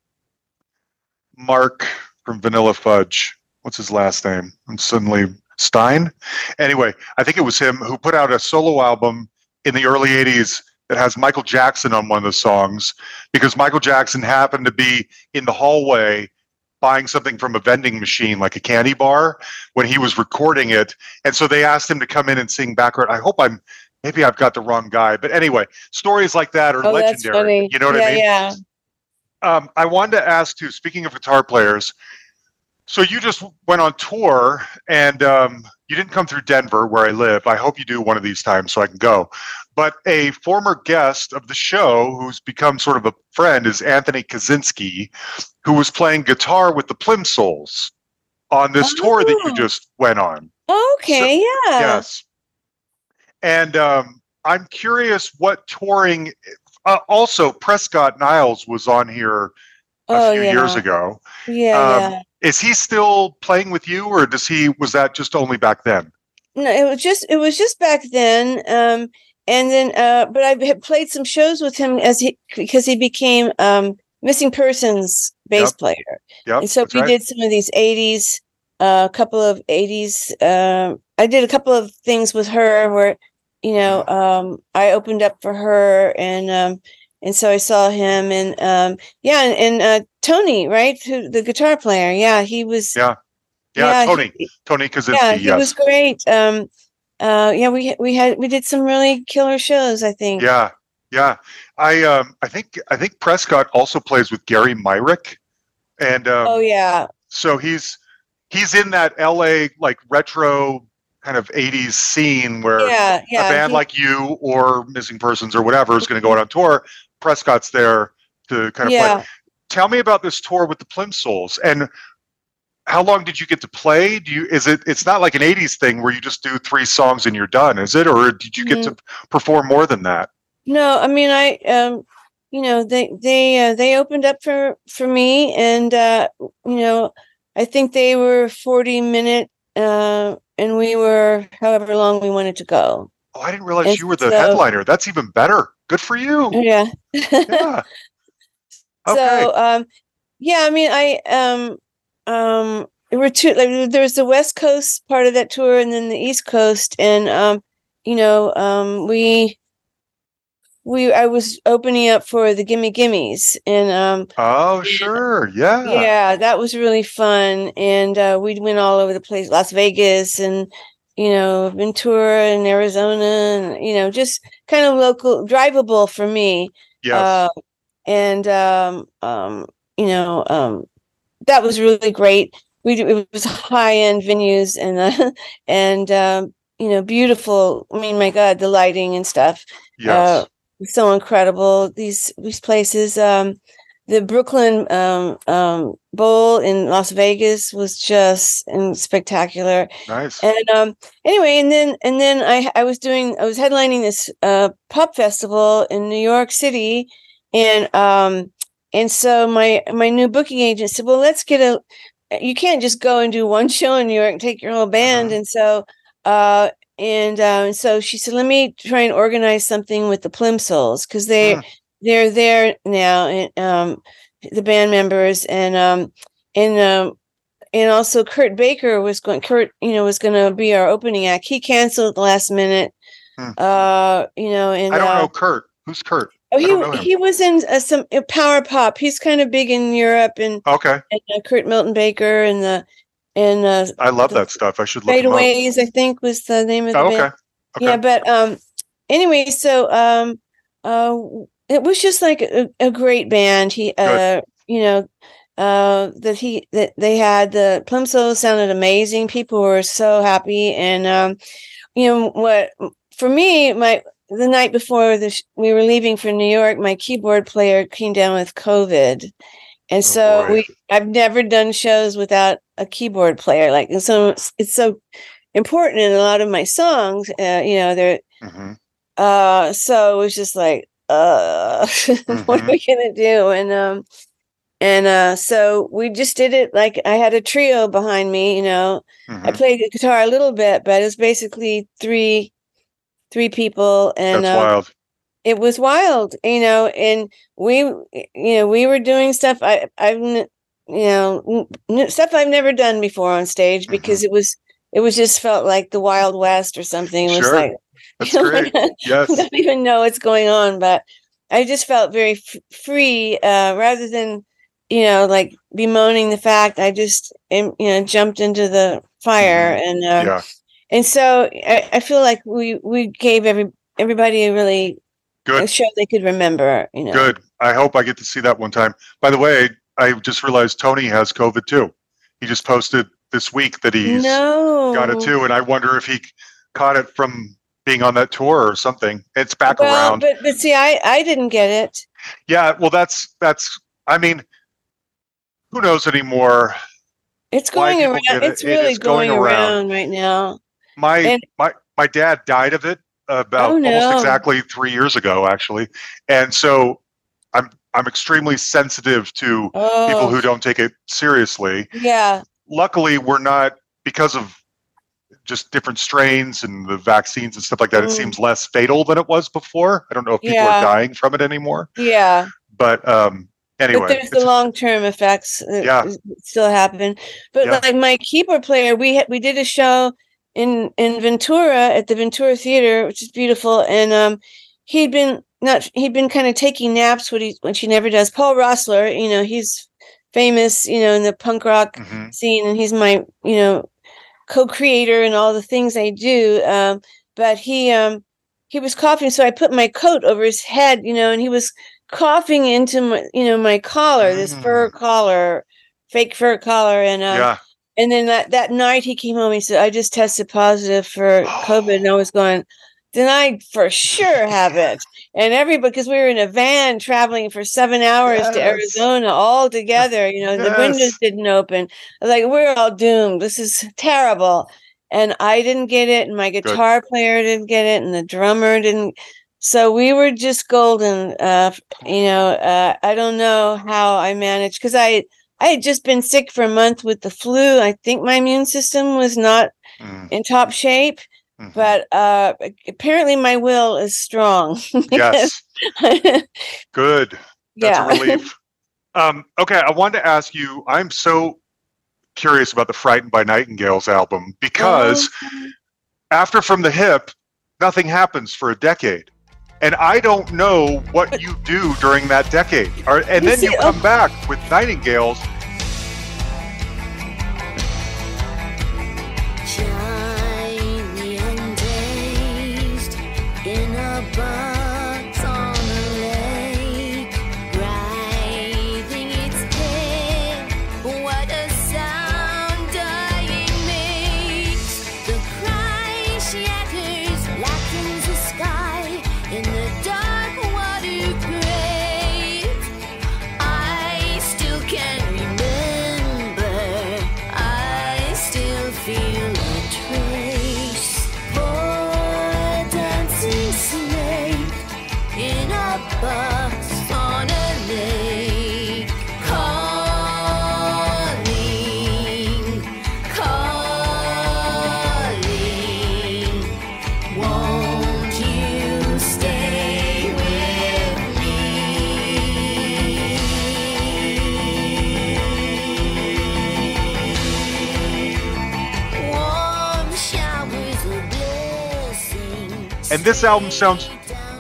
Mark from Vanilla Fudge. What's his last name? I'm suddenly Stein. Anyway, I think it was him who put out a solo album in the early '80s that has Michael Jackson on one of the songs because Michael Jackson happened to be in the hallway buying something from a vending machine like a candy bar when he was recording it. And so they asked him to come in and sing background i hope i'm maybe i've got the wrong guy but anyway stories like that are oh, legendary. you know what yeah, i mean? Yeah, um, i wanted to ask too speaking of guitar players so you just went on tour and um, you didn't come through denver where i live i hope you do one of these times so i can go but a former guest of the show who's become sort of a friend is anthony kaczynski who was playing guitar with the plimsouls on this tour that you Oh. just went on Okay, yeah. yes and um, i'm curious what touring uh, also prescott niles was on here a oh, few yeah. years ago Yeah, Um, yeah. is he still playing with you or does he was that just only back then No, it was just it was just back then. Um, and then uh, but I played some shows with him as he because he became um missing persons bass Yep. player. yep and so we right. did some of these 80s a couple of 80s uh, i did a couple of things with her where you know Mm-hmm. um, i opened up for her and um, and so i saw him and um, yeah and, and uh, tony right? Who, the guitar player. Yeah he was Yeah, yeah, yeah, tony. he- tony because yeah he yes. was great. Um, uh, yeah we we had we did some really killer shows i think. Yeah, yeah. I um I think I think Prescott also plays with Gary Myrick, and um, oh yeah. so he's he's in that L.A. like retro kind of '80s scene where yeah yeah a band he- like you or Missing Persons or whatever is going to go out on tour. Prescott's there to kind of yeah play. Tell me about this tour with the Plimsouls and. How long did you get to play? Do you is it it's not like an 80s thing where you just do three songs and you're done, is it? Or did you get Mm-hmm. to perform more than that? No, I mean I um you know they they uh, they opened up for for me and uh you know I think they were 40 minute uh and we were however long we wanted to go. Oh, I didn't realize And you were the so- headliner. That's even better. Good for you. Yeah. Yeah. [laughs] Okay. So um yeah, I mean I um um there were two like there was the west coast part of that tour and then the east coast and um you know um we we I was opening up for the Gimme Gimmes and um oh, sure. Yeah. yeah that was really fun and uh we went all over the place las vegas and you know ventura and arizona and you know just kind of local drivable for me Yes. uh, and um um you know um that was really great we it was high end venues and uh, [laughs] and um you know beautiful i mean my god the lighting and stuff yes. uh, so incredible these these places um the brooklyn um um bowl in las vegas was just spectacular nice. and um anyway and then and then i i was doing i was headlining this uh pop festival in new york city and um and so my my new booking agent said well let's get a you can't just go and do one [laughs] show in new york and take your whole band Uh-huh. and so uh and uh, and so she said let me try and organize something with the plimsouls because they Hmm. They're there now and um the band members and um and um and also Kurt Baker was going. Kurt, you know, was going to be our opening act. He canceled at the last minute. Hmm. Uh, you know, and I don't uh, know Kurt. Who's Kurt? Oh, I don't know he he was in uh, some uh, power pop. He's kind of big in Europe, and, Okay. and uh, Kurt Milton Baker and the and uh, I love that stuff. I should look. Fadeaways. I think was the name of the Oh, band. okay. Okay. Yeah, but um, anyway, so um, uh, it was just like a, a great band. He, uh, you know, uh, that he that they had the Plimsoll sounded amazing. People were so happy, and um, you know what? For me, my the night before the sh- we were leaving for New York, my keyboard player came down with COVID. And Oh, so boy. we I've never done shows without a keyboard player. Like so it's, so important in a lot of my songs. Uh, you know, they're hmm uh so it was just like uh [laughs] what are Mhm. we gonna do? And um and uh, so we just did it like I had a trio behind me. You know, I Mhm. played the guitar a little bit, but it was basically three three people, and That's uh, wild. it was wild, you know. And we, you know, we were doing stuff I I've you know stuff I've never done before on stage Mm-hmm. because it was it was just felt like the Wild West or something. It was Sure. like That's [laughs] great. I [laughs] don't even know what's going on, but I just felt very f- free uh, rather than you know like bemoaning the fact. I just you know jumped into the fire and uh, Mm-hmm. Yeah. and so I, I feel like we we gave every everybody a really a Good. show they could remember. You know, Good. I hope I get to see that one time. By the way, I just realized Tony has COVID too. He just posted this week that he's no, got it too, and I wonder if he caught it from being on that tour or something. It's back Well, around. but but see, I I didn't get it. Yeah. Well, that's that's. I mean, who knows anymore? It's going around. it, It's it really going going, around. around. right now. My And- my my dad died of it about Oh, no. almost exactly three years ago, actually, and so I'm I'm extremely sensitive to Oh, people who oh. don't take it seriously. yeah, Luckily, we're not because of just different strains and the vaccines and stuff like that. It Mm. seems less fatal than it was before. I don't know if people Yeah. are dying from it anymore, yeah. but um, anyway, but there's the long term effects that Yeah. still happen. But Yeah. like my keyboard player, we we did a show in in Ventura at the Ventura Theater, which is beautiful, and um, he'd been not he'd been kind of taking naps, what he which he never does. Paul Roessler, you know, he's famous, you know, in the punk rock Mhm. scene, and he's my you know co-creator and all the things I do. Um, but he um he was coughing, so I put my coat over his head, you know, and he was coughing into my you know my collar, this fur collar, fake fur collar, and um, yeah, and then that that night he came home. He said, "I just tested positive for [gasps] COVID," and I was going. Then I for sure have it, and everybody because we were in a van traveling for seven hours to Arizona all [laughs] together. You know, the windows didn't open. I was like, we're all doomed. This is terrible. And I didn't get it, and my guitar player didn't get it, and the drummer didn't. So we were just golden. Uh, you know, uh, I don't know how I managed because I I had just been sick for a month with the flu. I think my immune system was not Mm, in top shape, mhm. but uh, apparently my will is strong. [laughs] yes, [laughs] good. That's yeah. a [laughs] relief. um, okay, I wanted to ask you. I'm so curious about the "Frightened by Nightingales" album because Oh. after "From the Hip," nothing happens for a decade, and I don't know what you do during that decade. And then you come oh. back with "Nightingales." And this album sounds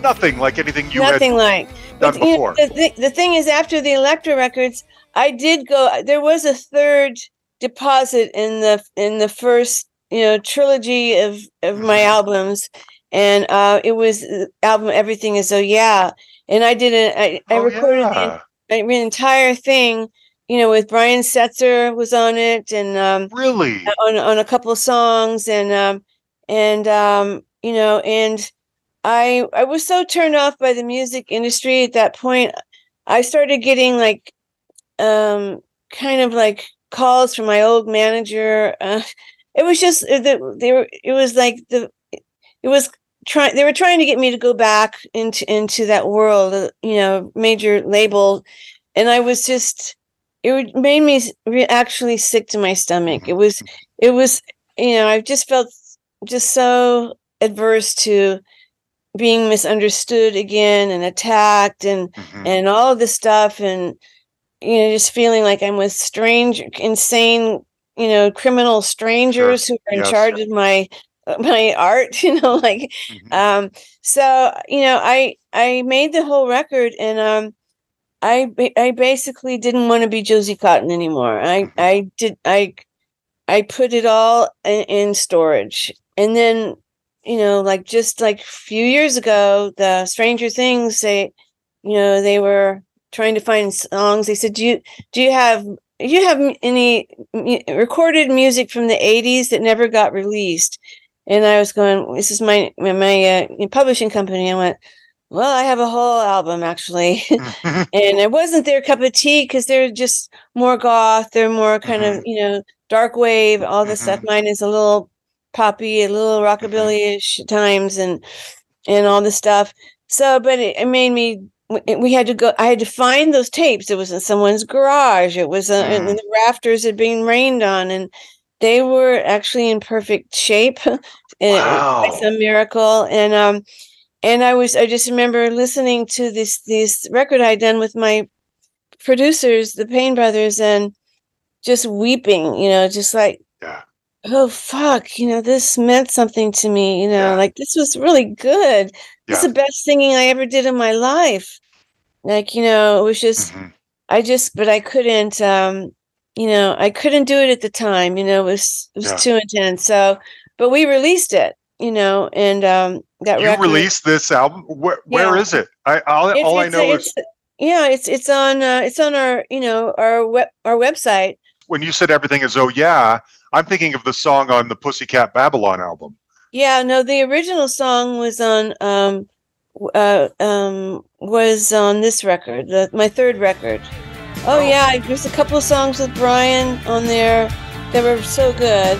Nothing like anything you Nothing had like. done But, you know, before. the, thi- the thing is, after the Elektra records, I did go. There was a third deposit in the in the first you know trilogy of of my Mhm. albums, and uh, it was the album "Everything Is Oh Yeah," and I did it. I, I Oh, recorded yeah. the, the entire thing. You know, with Brian Setzer was on it, and um, Really? on on a couple of songs and um and um you know and I I was so turned off by the music industry at that point. I started getting like um kind of like calls from my old manager. Uh, it was just uh, the they were it was like the it was trying they were trying to get me to go back into into that world uh, you know major label. And I was just it made me re- actually sick to my stomach. It was, it was, you know, I just felt just so adverse to being misunderstood again and attacked and Mhm. and all of this stuff and you know just feeling like i'm with strange insane you know criminal strangers who are in Yes. charge of my [laughs] my art you know [laughs] like Mhm. um so you know i i made the whole record and um i i basically didn't want to be josie cotton anymore i Mhm. i did i i put it all in, in storage and then you know like just like a few years ago the stranger things they you know they were trying to find songs. They said do you do you have do you have any recorded music from the 80s that never got released? And i was going this is my my, uh, publishing company. I went well i have a whole album actually. [laughs] [laughs] And it wasn't their cup of tea because they're just more goth they're more kind of you know dark wave all this stuff. Mine is a little poppy a little rockabilly-ish times and and all this stuff so but it, it made me we- had to go i had to find those tapes it was in someone's garage it was uh, and Mm. the rafters had been rained on and they were actually in perfect shape [laughs] by Wow. some miracle and um and i was i just remember listening to this this record i'd done with my producers the Paine brothers and just weeping you know just like Yeah. Oh fuck you know this meant something to me you know Yeah. like this was really good this is Yeah. the best singing i ever did in my life like you know it was just Mhm. i just but i couldn't um you know i couldn't do it at the time you know it was it was Yeah. too intense so but we released it you know and um that You record released this album. Where, where is it? I all, it's, all I it's- know is yeah it's it's on uh, it's on our you know our web our website when you said everything is oh yeah. I'm thinking of the song on the Pussycat Babylon album. Yeah, no, the original song was on um uh um was on this record, the, my third record. Oh, Oh. yeah, there's a couple songs with Brian on there that were so good.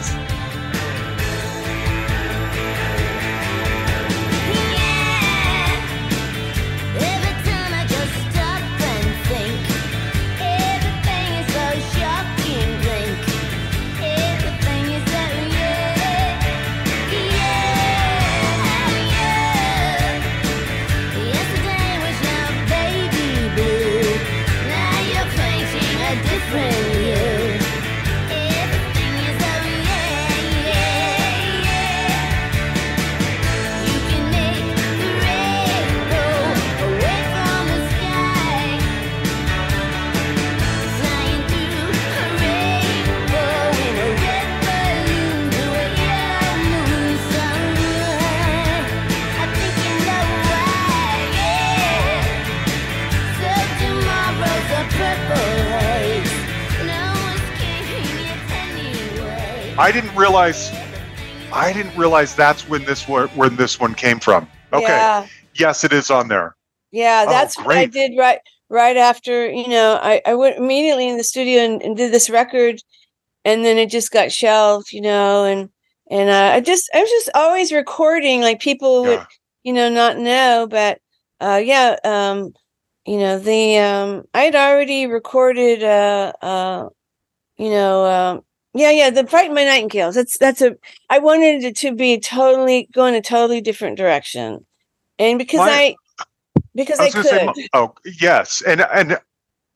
I didn't realize. I didn't realize that's when this when this one came from. Okay. Yeah, Yes, it is on there. yeah, Oh, that's what I did right right after, you know, I, I went immediately in the studio and, and did this record and then it just got shelved, you know, and and uh, I just I was just always recording like people would Yeah. you know not know but uh yeah um you know the um I had already recorded uh uh you know um yeah yeah the frightened by nightingales that's that's a i wanted it to be totally go in a totally different direction and because My- i because I i, could say, oh yes, and and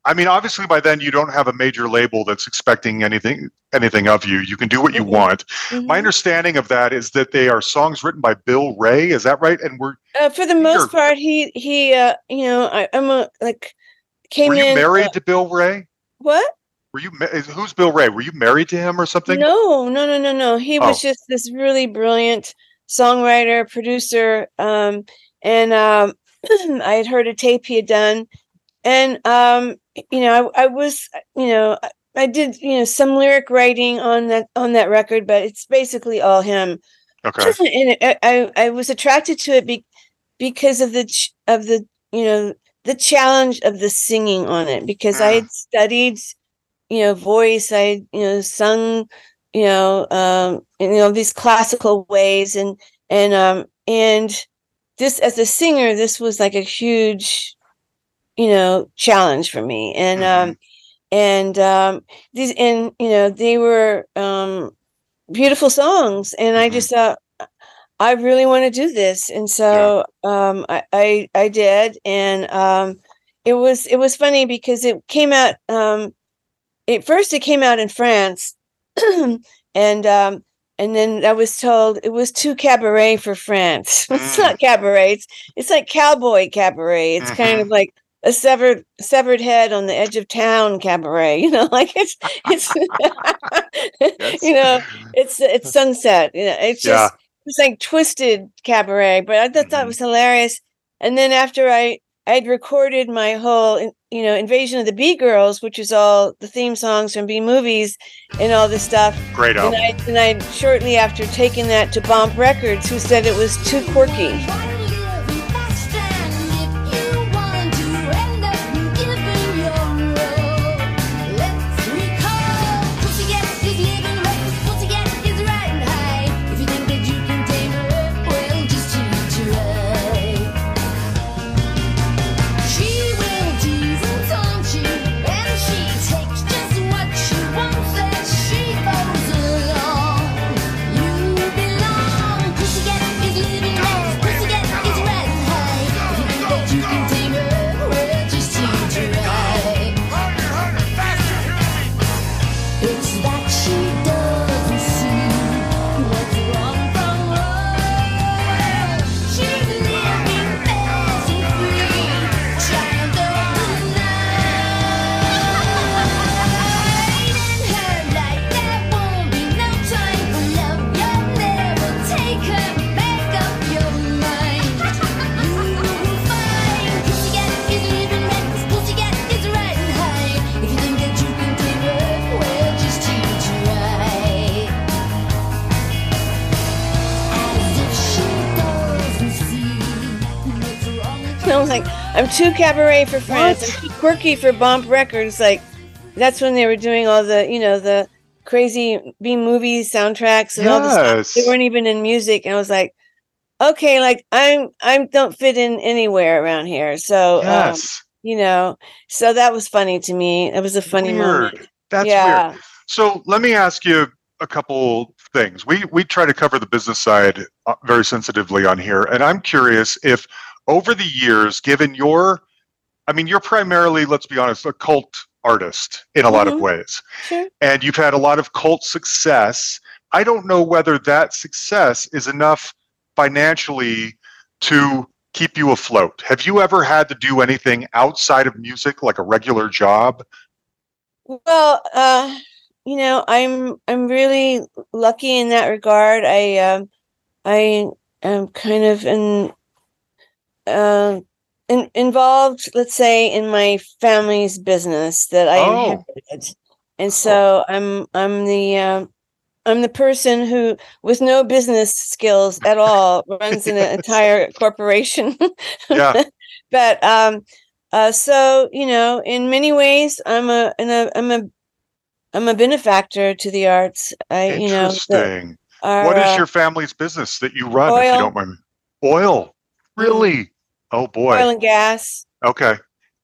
I mean, obviously by then you don't have a major label that's expecting anything anything of you. You can do what you Mhm. want. My Mhm. understanding of that is that they are songs written by Bill Ray. Is that right? And were uh, for the most part he he uh you know I, i'm a like came were you in married uh, to Bill Ray? what Were you who's Bill Ray? Were you married to him or something? No, no, no, no, no. He was Oh. just this really brilliant songwriter, producer. Um, and um, [clears throat] I had heard a tape he had done, and um, you know, I, I was, you know, I, I did, you know, some lyric writing on that on that record, but it's basically all him. Okay. [clears throat] and I, I I was attracted to it be, because of the ch- of the you know the challenge of the singing on it because I Mm. had studied you know voice I you know sung you know um in, you know these classical ways. And and um and this as a singer this was like a huge you know challenge for me. And um and um, these and you know they were um, beautiful songs, and I Mhm. just thought I really want to do this, and so um, I, I I did, and um, it was it was funny because it came out. Um, it first it came out in France, [clears throat] and um, and then I was told it was too cabaret for France. [laughs] it's Mm. not cabaret. It's, it's like cowboy cabaret. It's kind of like a severed severed head on the edge of town cabaret. [laughs] You know, like it's it's [laughs] you know it's it's sunset. You know, it's Yeah. just it's like twisted cabaret. But I thought that Mhm. was hilarious. And then after I I'd recorded my whole you know invasion of the Bee Girls, which is all the theme songs from B movies and all this stuff. Great And album. I and I shortly after taken that to Bomb Records, who said it was too quirky. I'm too cabaret for France. I'm too quirky for Bomb Records. Like, that's when they were doing all the, you know, the crazy B movie soundtracks and all this. Yes. They weren't even in music, and I was like, okay, like I'm, I'm don't fit in anywhere around here. So, um, Yes. you know, so that was funny to me. It was a funny Weird. moment. That's yeah. weird. So let me ask you a couple things. We we try to cover the business side uh, very sensitively on here, and I'm curious if over the years, given your, I mean, you're primarily, let's be honest, a cult artist in a lot of Mhm. ways, Sure. and you've had a lot of cult success. I don't know whether that success is enough financially to keep you afloat. Have you ever had to do anything outside of music, like a regular job? Well, uh, you know, I'm I'm really lucky in that regard. I um, I am kind of in, uh, in involved, let's say, in my family's business that I Oh. inherited, and so I'm I'm the um, I'm the person who, with no business skills at all, runs an entire [laughs] corporation. [laughs] Yeah. but um, uh, so you know, in many ways, I'm a, an, a I'm a I'm a benefactor to the arts. I you know, the, Interesting. our, what is uh, your family's business that you run, if you oil. don't mind? Oil. Really? Oh boy. oil and gas? Okay.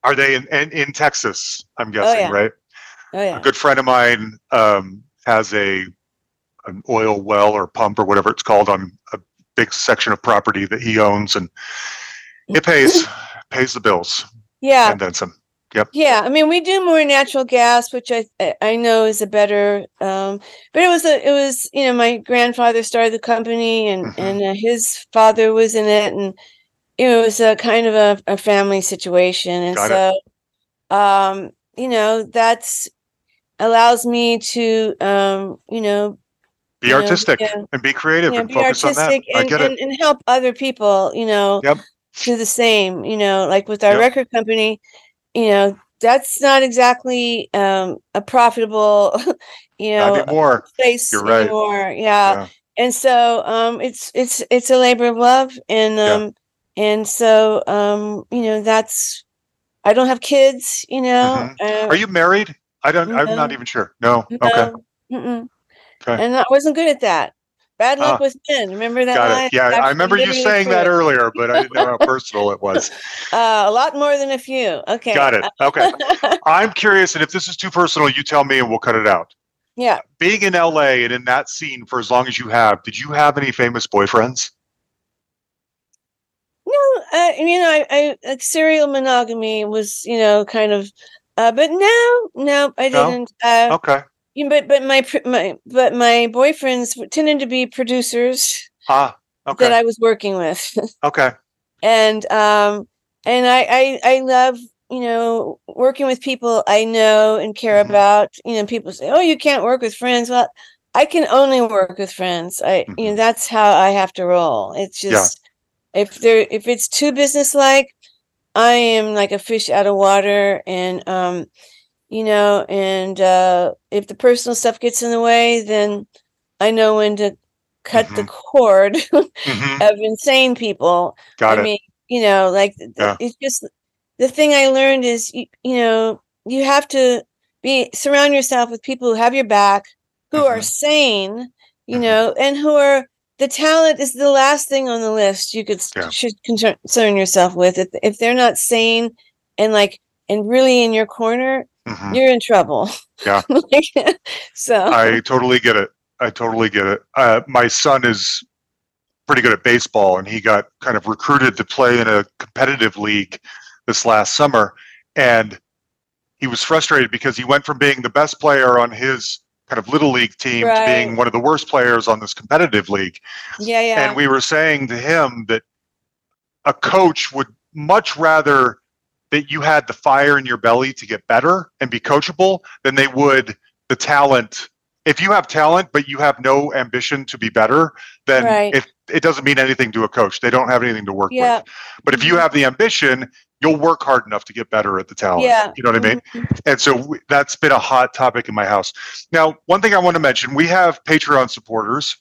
Are they in, in, in Texas? I'm guessing, yeah. right? Oh yeah, A good friend of mine um, has a an oil well or pump or whatever it's called on a big section of property that he owns, and it pays pays the bills yeah. and then some. Yep. Yeah, I mean, we do more natural gas, which I I- know is a better. Um, but it was a it was you know my grandfather started the company and Mhm. and uh, his father was in it and it was a kind of a, a family situation and Got so um you know that's allows me to um you know Be you know, artistic yeah, and be creative and be focus on that. artistic I and, get and, it. and help other people you know Yep. do the same you know like with our Yep. record company you know that's not exactly um a profitable [laughs] you know anymore. space You're right. anymore yeah. Yeah. and so um it's it's it's a labor of love and um and so um you know that's i don't have kids you know uh, Are you married? I don't. I'm not even sure. No. no, Okay. mm-mm. Okay. and i wasn't good at that Bad luck Ah. with men. Remember that Got line? it. Yeah, I remember you saying that earlier, but I didn't know how [laughs] personal it was. Uh, a lot more than a few. Okay. Got it. [laughs] Okay. I'm curious, and if this is too personal, you tell me and we'll cut it out. yeah. Being in LA and in that scene for as long as you have, did you have any famous boyfriends? No, uh, you know, I, I like serial monogamy was, you know, kind of, uh, but no, no, I didn't. Uh, Okay. you- but but my my but my boyfriends tended to be producers Ah, okay. that. I was working with, [laughs] Okay. and um, and I I I love you know working with people I know and care Mhm. about. You know, people say, "Oh, you can't work with friends." Well, I can only work with friends. I you know Mhm. that's how I have to roll. It's Yeah. If there if it's too businesslike, I am like a fish out of water, and um, you know, and uh, if the personal stuff gets in the way, then I know when to cut the cord hmm of insane people. Got I it. mean, you know, like Yeah. it's just the thing I learned is you, you know you have to be surround yourself with people who have your back, who are Mhm. sane, you Mhm. know, and who are the talent is the last thing on the list you could Yeah. should concern, yourself with. If if they're not sane and like and really in your corner, Mhm. you're in trouble. Yeah. [laughs] Like, so I totally get it. I totally get it. Uh, my son is pretty good at baseball, and he got kind of recruited to play in a competitive league this last summer. And he was frustrated because he went from being the best player on his kind of little league team to being one of the worst players on this competitive league. yeah, yeah. And we were saying to him that a coach would much rather that you had the fire in your belly to get better and be coachable than they would the talent. If you have talent but you have no ambition to be better, then Right. it, it doesn't mean anything to a coach. They don't have anything to work Yeah. with. But if you mm-hmm. have the ambition, you'll work hard enough to get better at the talent. Yeah. You know what I mean? Mhm. And so we, that's been a hot topic in my house. Now, one thing I want to mention we have Patreon supporters,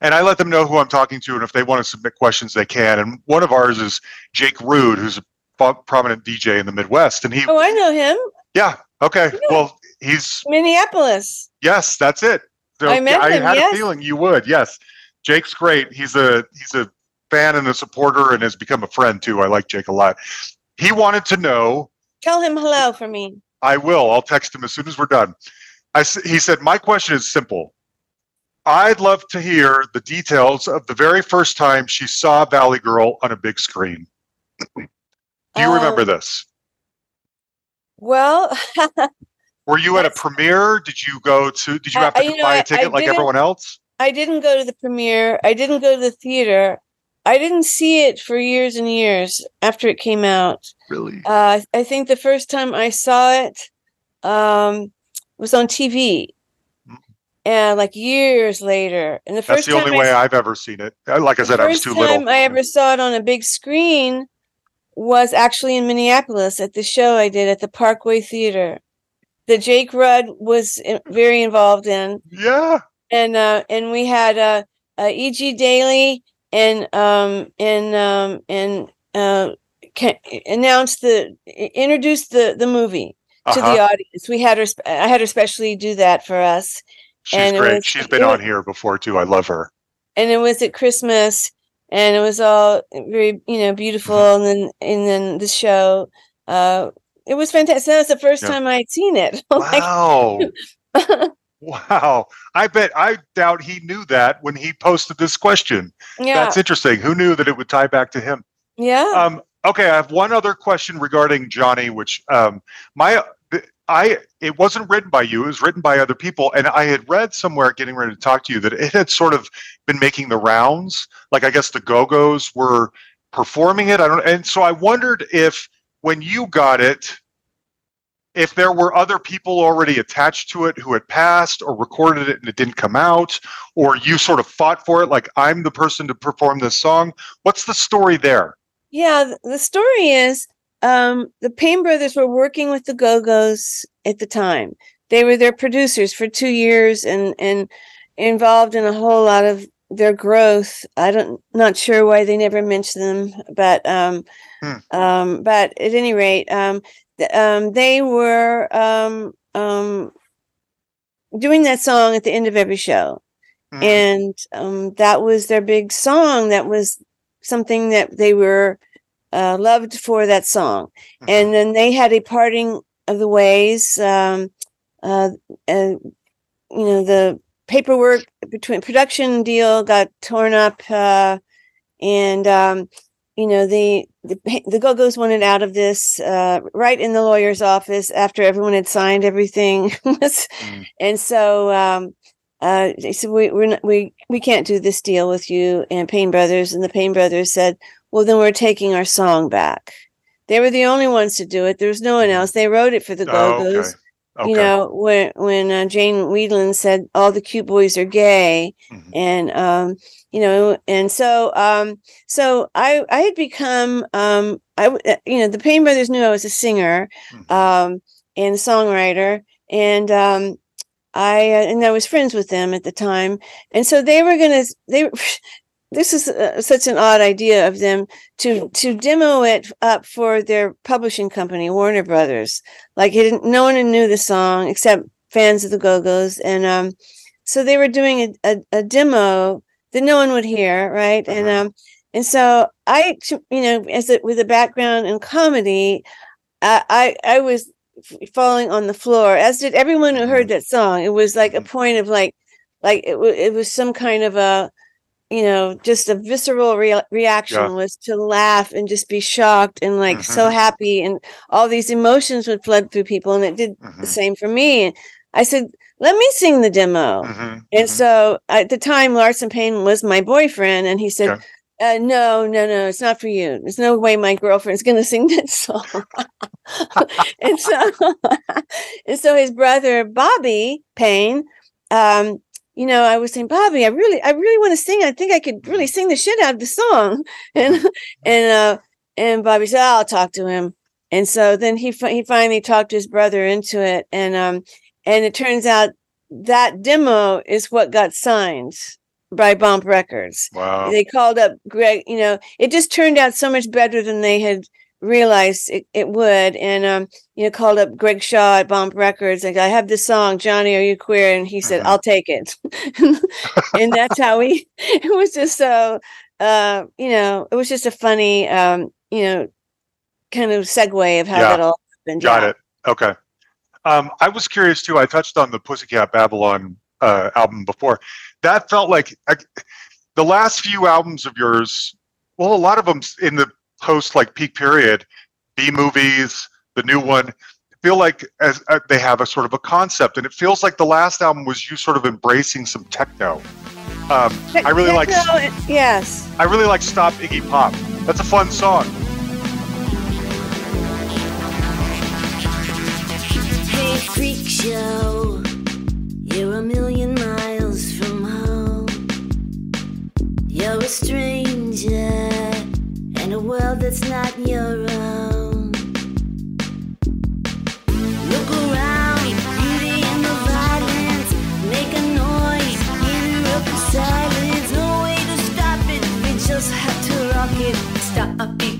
and I let them know who I'm talking to, and if they want to submit questions, they can. And one of ours is Jake Rudh, who's a prominent DJ in the Midwest. And he, Oh, I know him. yeah, okay. Yeah. Well, he's, Minneapolis. yes, that's it. So I met I him, had yes. a feeling you would. Yes. Jake's great. He's a, he's a fan and a supporter and has become a friend too. I like Jake a lot. He wanted to know Tell him hello for me. I will. I'll text him as soon as we're done. I, he said, My question is simple. I'd love to hear the details of the very first time she saw Valley Girl on a big screen. Do you remember Um, this? Well, [laughs] Were you at a premiere? Did you go to, did you have to I- you know, buy I- a ticket I like everyone else? I didn't go to the premiere. I didn't go to the theater. I didn't see it for years and years after it came out. Really? Uh, I think the first time I saw it um, was on TV, and like years later. And the That's first the only way I I've ever seen it. Uh, Like I said, I was first too time little. I ever saw it on a big screen was actually in Minneapolis at the show I did at the Parkway Theater that Jake Rudh was very involved in, Yeah. and uh, and we had uh, uh, E.G. Daily and um and um and uh, ca- announced the i- introduced the the movie to Uh-huh. the audience. We had her. sp- I had her specially do that for us. She's and great. was- She's been it on was- here before too. I love her. and it was at Christmas, and it was all very you know beautiful, Mm-hmm. and then and then the show, uh, it was fantastic. That was the first Yeah. time I'd seen it. [laughs] Wow. [laughs] wow. I bet, I doubt he knew that when he posted this question. yeah, That's interesting. Who knew that it would tie back to him? yeah, Um, okay, I have one other question regarding Johnny, which um, my I it wasn't written by you; it was written by other people, and I had read somewhere getting ready to talk to you that it had sort of been making the rounds. Like I guess the Go Go's were performing it. I don't, and so I wondered if when you got it. If there were other people already attached to it who had passed or recorded it and it didn't come out, or you sort of fought for it, like I'm the person to perform this song, what's the story there? yeah. The story is, um, the Paine brothers were working with the Go Go's at the time. They were their producers for two years, and and involved in a whole lot of their growth. I don't not sure why they never mentioned them, but um, Hmm. um, but at any rate, um, um, they were um, um, doing that song at the end of every show, Mhm. and um, that was their big song. That was something that they were uh, loved for that song. Mhm. And then they had a parting of the ways. Um, uh, you know, the paperwork between production deal got torn up, uh, and um, you know the the the Go Go's wanted out of this uh, right in the lawyer's office after everyone had signed everything, [laughs] Mm. and so um, uh, they said we we're not, we we can't do this deal with you and Paine Brothers, and the Paine Brothers said, well then we're taking our song back. They were the only ones to do it. There was no one else. They wrote it for the Go Oh, Go's okay. Okay. you know when when uh, Jane Wiedlin said all the cute boys are gay Mhm. and um you know and so um so i i had become um i uh, you know the Paine brothers knew i was a singer Mhm. um and songwriter and um i uh, and i was friends with them at the time and so they were gonna they [laughs] this is uh, such an odd idea of them to to demo it up for their publishing company warner brothers like no one knew the song except fans of the go-go's and um so they were doing a, a, a demo that no one would hear right and Uh-huh. um and so I, you know as a, with a background in comedy i i, I was f- falling on the floor as did everyone who heard that song it was like a Mhm. point of like like it, wa- it was some kind of a you know just a visceral rea- reaction Yeah. was to laugh and just be shocked and like so Mhm. happy and all these emotions would flood through people and it did Mhm. the same for me i said let me sing the demo Mhm. and Mhm. so at the time larson paine was my boyfriend and he said Okay. uh, no no no it's not for you there's no way my girlfriend's going to sing that song [laughs] and so [laughs] and so his brother bobby paine um you know i was saying bobby i really i really want to sing. I think i could really sing the shit out of the song. [laughs] And and uh and bobby said i'll talk to him. And so then he fi- he finally talked his brother into it and um and it turns out that demo is what got signed by Bomp Records. Wow. they called up Greg, you know, it just turned out so much better than they had realized it, it would. And, um, you know, called up Greg Shaw at Bomp Records. and I have this song, Johnny, are you queer? And he said, Mhm. I'll take it. [laughs] and that's how we, [laughs] it was just so, uh, you know, it was just a funny, um, you know, kind of segue of how Yeah. that all happened. Got it. Okay. Um, I was curious too. I touched on the Pussycat Babylon uh, album before. That felt like I, the last few albums of yours. Well, a lot of them in the post like peak period, B movies, the new one, feel like as uh, they have a sort of a concept, and it feels like the last album was you sort of embracing some techno. Um, I really like yes. I really like Stop Iggy Pop. That's a fun song. Hey, freak show, you're a million miles from home. You're a stranger in a world that's not your own. Look around, beauty and the violence. Make a noise, interrupt the silence. No way to stop it, we just have to rock it. Stop, beep,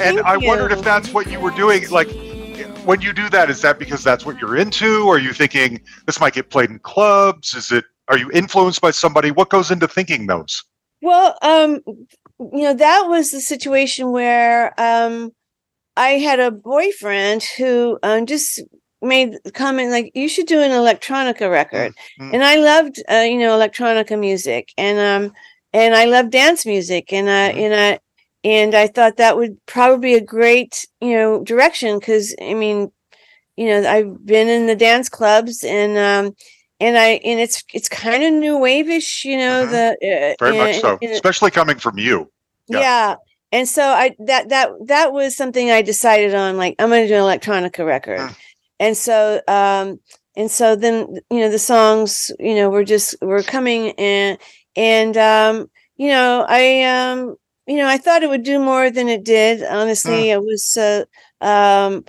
And Thank I wondered if that's what you were doing. Like, when you do that, is that because that's what you're into? Are you thinking this might get played in clubs? Is it? Are you influenced by somebody? What goes into thinking those? Well, um, you know, that was the situation where um, I had a boyfriend who um, just made the comment like, "You should do an electronica record," Mm. and I loved, uh, you know, electronica music, and um, and I love dance music, and I Mhm. and I and I thought that would probably be a great, you know, direction because I mean, you know, I've been in the dance clubs and um, and I and it's it's kind of new wave-ish, you know, Mhm. the uh, Very much so, and- especially coming from you. Yeah. yeah. And so I that that that was something I decided on like I'm going to do an electronica record. Mm. And so um and so then you know the songs you know were just were coming and and um you know i um you know i thought it would do more than it did honestly it was uh, um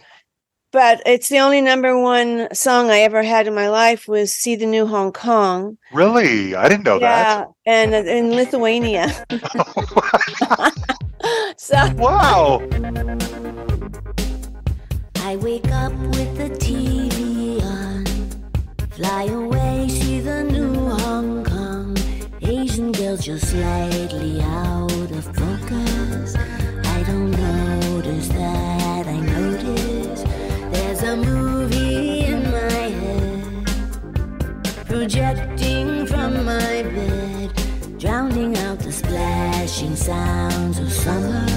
but it's the only number one song i ever had in my life was see the new hong kong Really? I didn't know that. yeah and uh, in lithuania [laughs] so wow. I wake up with the TV on. Fly away, see the new Hong Kong. Asian girls just slightly out Projecting from my bed, drowning out the splashing sounds of summer.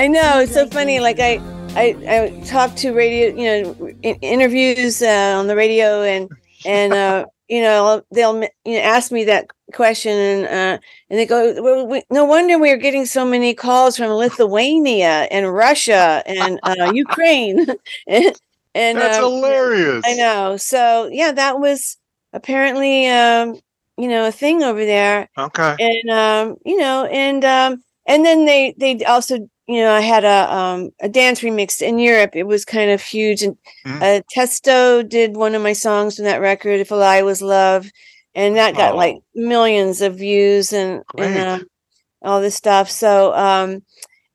I know it's so funny. Like I, I, I talk to radio, you know, in, interviews uh, on the radio, and and uh, you know they'll you know ask me that question, and uh, and they go, well, we, no wonder we are getting so many calls from Lithuania and Russia and uh, [laughs] Ukraine, [laughs] and, and That's uh, hilarious. I know. So yeah, that was apparently um, you know a thing over there Okay. and um you know and um and then they they also you know i had a um a dance remix in europe it was kind of huge and Mhm. uh Tiësto did one of my songs from that record if a lie was love and that got Oh. like millions of views and and Great. um, all this stuff so um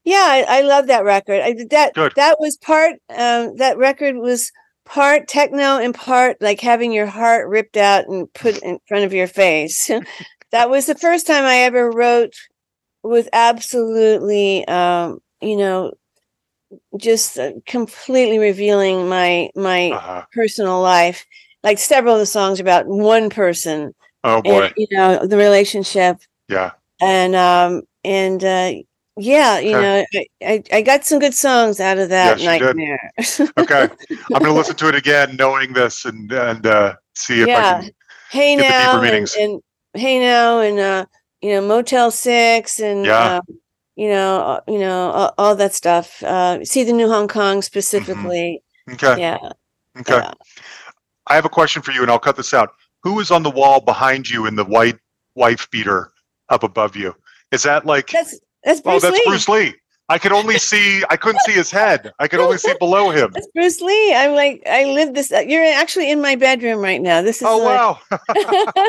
yeah i, I love that record i did that Good. that was part um that record was part techno and part like having your heart ripped out and put in front of your face [laughs] that was the first time I ever wrote with absolutely, um, you know, just uh, completely revealing my my Uh-huh. personal life. Like several of the songs about one person, Oh boy. and, you know, the relationship, Yeah. and um, and uh, yeah, you Okay. know, I, I got some good songs out of that Yes, nightmare. Okay. I'm gonna listen [laughs] to it again, knowing this, and and uh, see if Yeah. I can. hey Get the deeper now and, and hey now and uh you know motel six and Yeah. uh, you know uh, you know all, all that stuff uh see the new hong kong Mm-hmm. specifically Okay. yeah Okay. yeah. I have a question for you, and I'll cut this out. Who is on the wall behind you in the white wife beater up above you? Is that like? that's that's Bruce oh, that's lee Bruce Lee. I could only [laughs] see. I couldn't see his head. I could only see below [laughs] him. that's bruce lee i'm like i live this uh, you're actually in my bedroom right now this is Oh my, wow.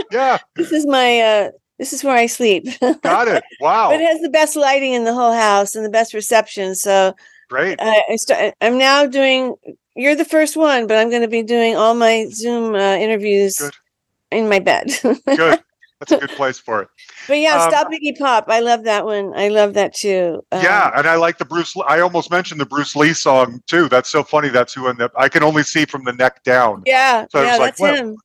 [laughs] yeah. this is my uh this is where i sleep [laughs] Got it. Wow. but it has the best lighting in the whole house and the best reception so Great. I, I start, I'm now doing. You're the first one, but I'm going to be doing all my Zoom uh, interviews Good. in my bed. [laughs] Good. That's a good place for it. but yeah, Um, stop Iggy Pop. I love that one. I love that too. Um, yeah, and I like the Bruce. Lee- I almost mentioned the Bruce Lee song too. That's so funny. That's who the. I can only see from the neck down. yeah, So yeah. like, that's well, him.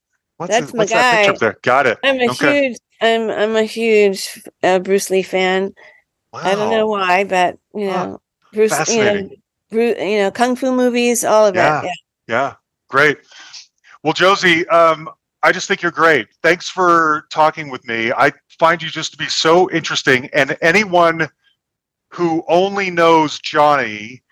What's, That's his- my that guy. up there? Got it. I'm a Okay. huge. I'm I'm a huge uh, Bruce Lee fan. Wow. I don't know why, but you Huh. know, Bruce. You know, Bruce. You know, kung fu movies, all of Yeah. it. Yeah. Yeah, great. Well, Josie, um, I just think you're great. Thanks for talking with me. I find you just to be so interesting, and anyone who only knows Johnny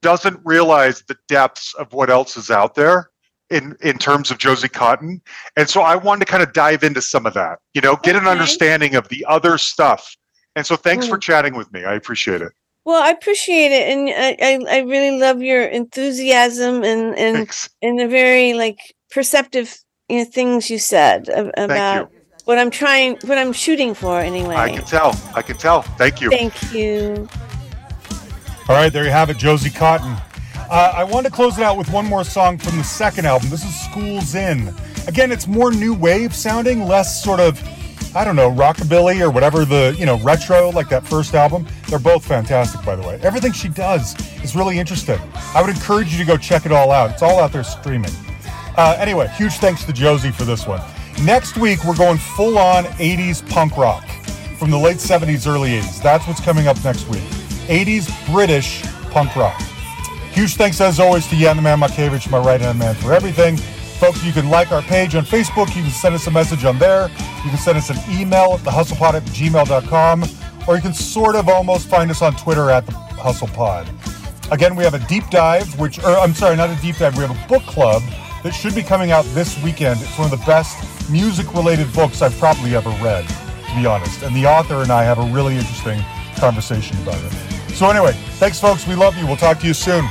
doesn't realize the depths of what else is out there in in terms of Josie Cotton. And so I wanted to kind of dive into some of that. You know, get an understanding of the other stuff. And so thanks for Mm. chatting with me. I appreciate it. Well, I appreciate it, and I, I, I really love your enthusiasm and and Thanks. and the very like perceptive you know, things you said ab- about what I'm trying, what I'm shooting for anyway. I can tell. I can tell. Thank you. Thank you. All right, there you have it, Josie Cotton. Uh, I want to close it out with one more song from the second album. This is School's In. Again, it's more new wave sounding, less sort of, I don't know, rockabilly or whatever the, you know, retro like that first album. They're both fantastic, by the way. Everything she does is really interesting. I would encourage you to go check it all out. It's all out there streaming. Uh, anyway, huge thanks to Josie for this one. Next week, we're going full on 80s punk rock from the late 70s, early 80s. That's what's coming up next week. 80s British punk rock. Huge thanks, as always, to Yan the Man Makevich, my right hand man, for everything. Folks, you can like our page on Facebook. You can send us a message on there. You can send us an email at thehustlepod at gmail.com, or you can sort of almost find us on Twitter at the hustlepod. Again, we have a deep dive, which, or I'm sorry, not a deep dive, we have a book club that should be coming out this weekend. It's one of the best music related books I've probably ever read, to be honest. And the author and I have a really interesting conversation about it. So, anyway, thanks, folks. We love you. We'll talk to you soon.